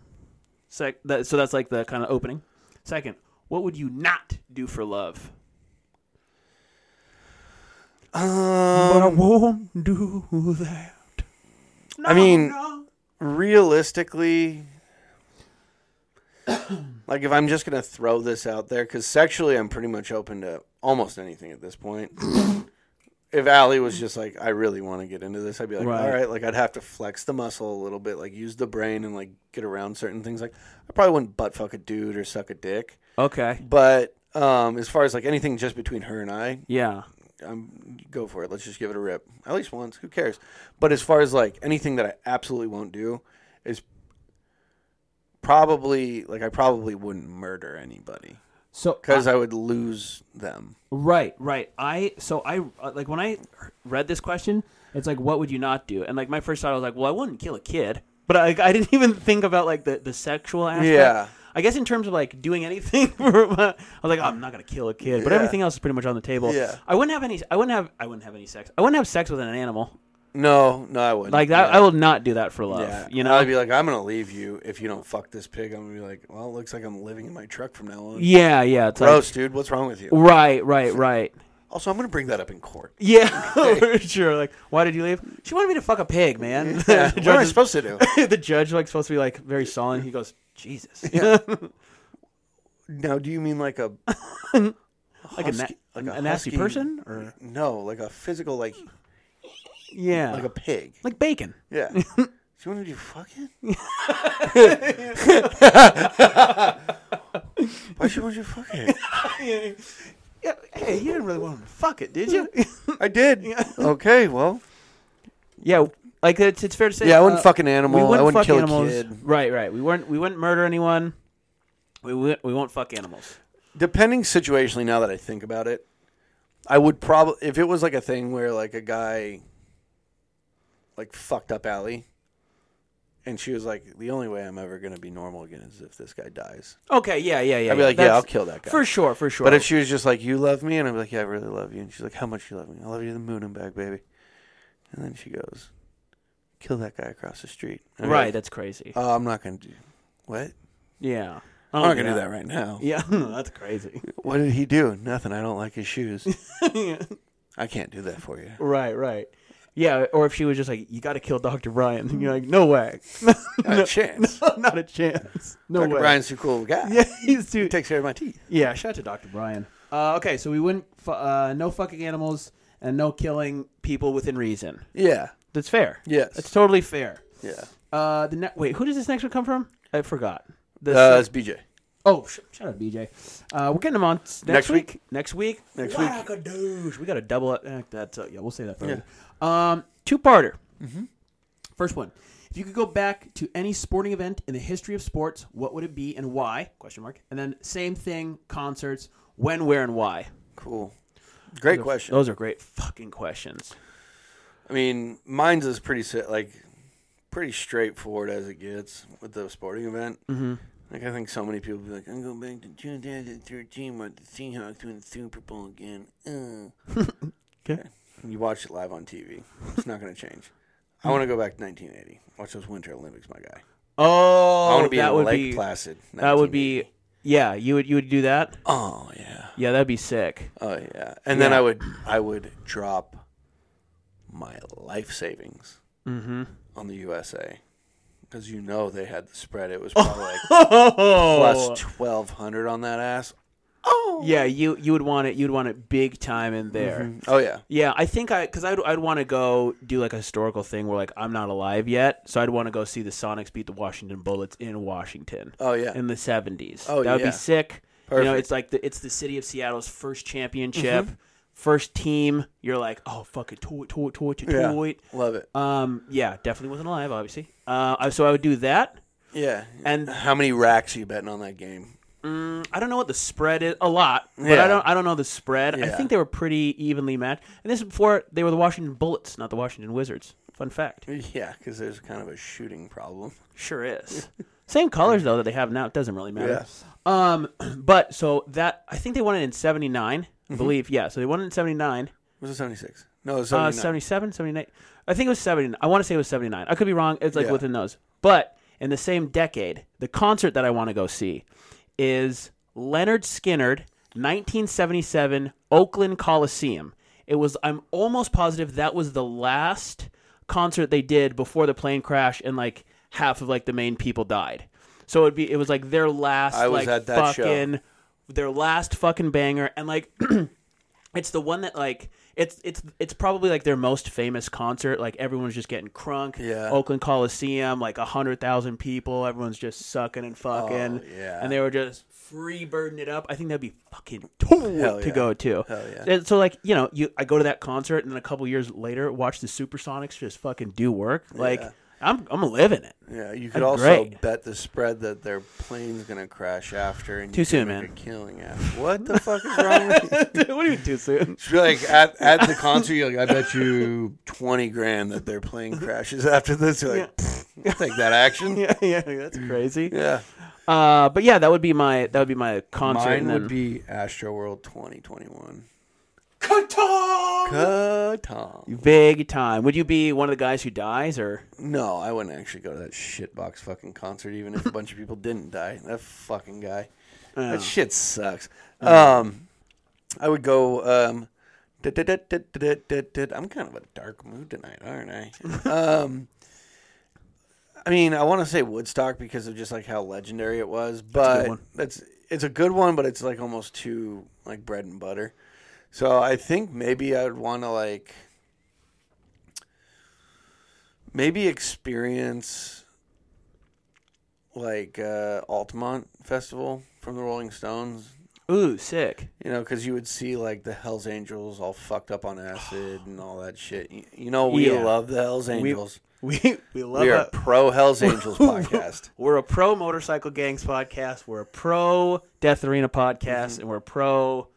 Sec- that so that's like the kind of opening. Second, what would you not do for love? um, but I won't do that. I mean, realistically, like if I'm just gonna throw this out there, because sexually I'm pretty much open to almost anything at this point. if Allie was just like, I really want to get into this, I'd be like, Right. all right, like I'd have to flex the muscle a little bit, like use the brain and like get around certain things. Like I probably wouldn't butt fuck a dude or suck a dick, Okay. but um, as far as like anything just between her and I, Yeah. I'm go for it. Let's just give it a rip. At least once. Who cares? But as far as like anything that I absolutely won't do is probably like I probably wouldn't murder anybody So because I would lose them. Right, right. I so I uh, like when I read this question, it's like, what would you not do? And like my first thought, was like, well, I wouldn't kill a kid, but I, I didn't even think about like the, the sexual aspect. Yeah. I guess in terms of like doing anything, for my, I was like, I'm not gonna kill a kid, but Yeah. everything else is pretty much on the table. Yeah. I wouldn't have any. I wouldn't have. I wouldn't have any sex. I wouldn't have sex with an animal No, no, I wouldn't. like that. Yeah. I will not do that for love. Yeah, You know. I'd be like, I'm gonna leave you if you don't fuck this pig. I'm gonna be like, well, it looks like I'm living in my truck from now on. yeah, yeah. It's Gross, dude. What's wrong with you? right, right, right. Also, I'm gonna bring that up in court. Yeah, for sure. Like, why did you leave? She wanted me to fuck a pig, man. Yeah, what am I judge is- supposed to do? the judge like supposed to be like very sullen. He goes, Jesus. Now, do you mean like a like a, na- Husky- like a, nasty husky- person, or No, like a physical, like yeah, like a pig. like bacon. Yeah. Do you want to do fucking? Why should want you fucking? Yeah, hey, you didn't really want to fuck it, did you? I did. Okay, well, yeah, like it's, it's fair to say. yeah, I wouldn't uh, fuck an animal. we wouldn't wouldn't fuck kill animals. a kid. Right, right. We weren't. We wouldn't murder anyone. We we, we won't fuck animals. Depending situationally, now that I think about it, I would probably if it was like a thing where like a guy like fucked up Allie, and she was like, "The only way I'm ever gonna be normal again is if this guy dies." Okay, yeah, yeah, yeah. I'd be like, "Yeah, That's- I'll kill that guy." for sure, for sure. But if she was just like, "You love me," and I'm like, "Yeah, I really love you," and she's like, "How much you love me?" I love you to the moon and back, baby. And then she goes, "Kill that guy across the street." I'd be right, like, that's crazy. Oh, I'm not gonna do. What? yeah, I'm not gonna do that right now. Yeah, that's crazy. What did he do? Nothing. I don't like his shoes. I can't do that for you. right, right. Yeah, or if she was just like, "You got to kill Doctor Brian," and you're like, "No way, Not a chance. not a chance, no Dr. way." Brian's too cool of a guy. Yeah, he's too. He takes care of my teeth. Yeah, shout out to Doctor Brian. Uh, okay, so we wouldn't fu- uh, no fucking animals and no killing people within reason. Yeah. That's fair. Yes. That's totally fair. Yeah. Uh, the ne- wait, who does this next one come from? I forgot. The Uh, it's BJ. Oh, sh- shout out BJ. Uh, we're getting them on next, Next week. week? Next week. Next week. Wackadoosh. We got a double it. Eh, that's uh, yeah. We'll say that for later. Um, two parter. Mm-hmm. First one. If you could go back to any sporting event in the history of sports, what would it be and why? Question mark. And then same thing. Concerts. When, where, and why? Cool. Great question. Those are great fucking questions. I mean, mine's is pretty si- like pretty straightforward as it gets with the sporting event. Mm-hmm. Like I think so many people be like, "I'm going back to 2013 when the Seahawks win the Super Bowl again." Okay. You watch it live on TV. It's not going to change. I want to go back to 1980. Watch those Winter Olympics, my guy. Oh, I want to be that in would Lake be Placid. that would be yeah. You would you would do that? Oh yeah. Yeah, that'd be sick. Oh yeah. And then I would I would drop my life savings Mm-hmm. on the USA because you know they had the spread. It was probably like plus twelve hundred on that ass. Oh Yeah, you you would want it. You'd want it big time in there. Mm-hmm. Oh yeah. Yeah, I think I because I'd I'd want to go do like a historical thing where like I'm not alive yet, so I'd want to go see the Sonics beat the Washington Bullets in Washington. Oh yeah. in the '70s. Oh, that would yeah. be sick. You know, Perfect. it's like the it's the city of Seattle's first championship, mm-hmm. First team. You're like, oh fuck it, toit, toit, toit, toit, yeah. toit. Love it. Um, yeah, definitely wasn't alive, obviously. Uh, I- so I would do that. Yeah. And- how many racks are you betting on that game? Mm, I don't know what the spread is. A lot, but I don't. I don't know the spread. I Yeah. think they were pretty evenly matched. And this is before they were the Washington Bullets, not the Washington Wizards. Fun fact. Yeah, because there's kind of a shooting problem. Sure is. Same colors though that they have now. It doesn't really matter. Um, but so that I think they won it in '79. Mm-hmm. I believe. Yeah. So they won it in '79. Was it seventy six? No, it was Uh, 79. 77, 79. I think it was 79. I want to say it was 79. I could be wrong. It's like Yeah. within those. But in the same decade, the concert that I want to go see is Lynyrd Skynyrd, 1977, Oakland Coliseum. It was, I'm almost positive that was the last concert they did before the plane crash and like half of like the main people died. So it'd be, it was like their last, I was like at that show. fucking, their last fucking banger. And like, it's the one that like it's it's it's probably like their most famous concert. Like everyone's just getting crunk. Yeah. Oakland Coliseum, like a hundred thousand people. Everyone's just sucking and fucking. Oh, yeah. And they were just free birding it up. I think that'd be fucking Hell to yeah. go to. Hell yeah. And so like you know you I go to that concert and then a couple years later watch the Supersonics just fucking do work. Like Yeah. I'm I'm living it. Yeah, you could also great. bet the spread that their plane's gonna crash after, and Too you soon, man. A killing after. What the fuck is wrong with you? what do you mean too soon? It's like at, at the concert, you're like, I bet you twenty grand that their plane crashes after this. You're like, "Pfft, I'll take that action. yeah, yeah, that's crazy. Yeah. Uh, but yeah, that would be my that would be my concert. Mine would be Astroworld 2021. Qatar. Qatar. Big time. Would you be one of the guys who dies, or No, I wouldn't actually go to that shitbox fucking concert, even if a bunch of people didn't die. That fucking guy. Oh. That shit sucks. Um, I would go. Um, I'm kind of a dark mood tonight, aren't I? um, I mean, I want to say Woodstock because of just like how legendary it was, but one. that's it's a good one, but it's like almost too like bread and butter. So I think maybe I'd want to like maybe experience like uh, Altamont Festival from the Rolling Stones. Ooh, sick. You know, because you would see like the Hell's Angels all fucked up on acid and all that shit. You, you know, we Yeah. love the Hell's Angels. We we love We, are a pro Hell's Angels podcast. We're a pro motorcycle gangs podcast. We're a pro Death Arena podcast, and we're a pro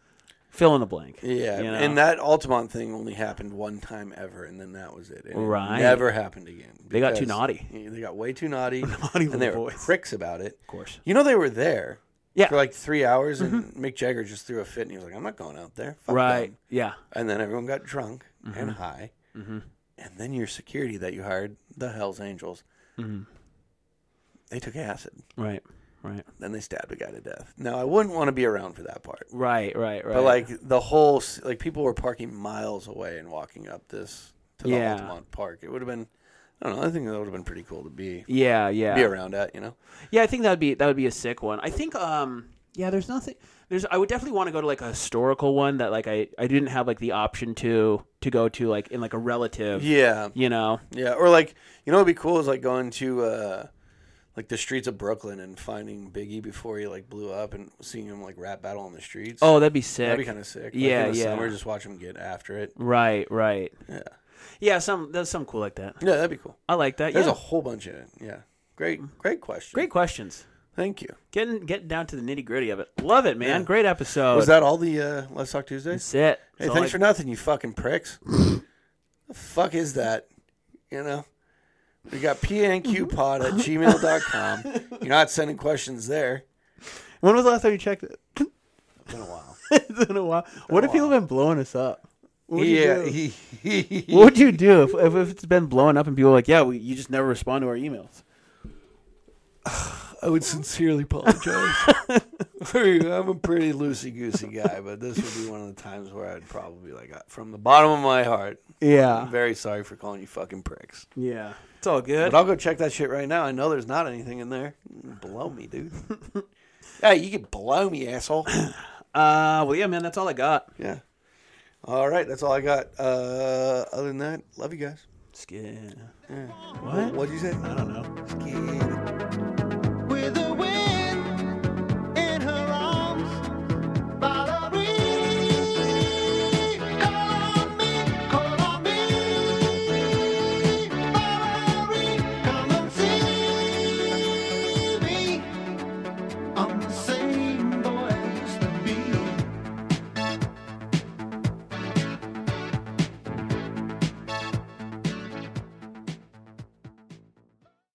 fill in the blank. Mm-hmm. Yeah, you know? and that Altamont thing only happened one time ever, and then that was it. And it Right. never happened again. They got too naughty. They got way too naughty, Naughty and they were boys. pricks about it. Of course. You know, they were there Yeah. Mm-hmm. for like three hours, and Mick Jagger just threw a fit, and he was like, "I'm not going out there." Fuck Right. them." Yeah. And then everyone got drunk Mm-hmm. and high, and then your security that you hired, the Hell's Angels, Mm-hmm. they took acid. Right. Right. Then they stabbed a guy to death. Now I wouldn't want to be around for that part. Right. Right. Right. But like the whole, like people were parking miles away and walking up this to the Yeah. Altamont Park. It would have been, I don't know. I think that would have been pretty cool to be Yeah. Yeah. be around at. You know, Yeah, I think that would be that would be a sick one. I think um yeah, there's nothing there's I would definitely want to go to like a historical one that like I I didn't have like the option to to go to like in like a relative. yeah, You know. yeah. Or like, you know, what'd be cool is like going to uh like the streets of Brooklyn and finding Biggie before he like blew up and seeing him like rap battle on the streets. Oh, that'd be sick. that'd be kind of sick. Like, Yeah, in the yeah. Summer, just watch him get after it. right, right. Yeah, Yeah, some that's something cool like that. yeah, that'd be cool. I like that. There's yeah. a whole bunch of it. Yeah, great, great question. Great questions. thank you. Getting getting down to the nitty gritty of it. Love it, man. Yeah. Great episode. Was that all the uh, Let's Talk Tuesdays? That's it. Hey, all thanks I- for nothing, you fucking pricks. the fuck is that? You know? We got pnqpod at gmail.com. You're not sending questions there. When was the last time you checked it? It's been a while. it's been a while. What if people have been blowing us up? What would you yeah. do? He, he, What would you do if, if, if it's been blowing up and people are like, yeah, we, you just never respond to our emails? I would sincerely apologize. I'm a pretty loosey goosey guy, but this would be one of the times where I'd probably be like, uh, from the bottom of my heart, I'm Yeah. very sorry for calling you fucking pricks. Yeah. It's all good. But I'll go check that shit right now. I know there's not anything in there. Blow me, dude. hey, you can blow me, asshole. Uh, well, yeah, man, that's all I got. Yeah. All right, that's all I got. Uh, other than that, love you guys. Skin. Yeah. What? What'd you say? I don't know. Scared.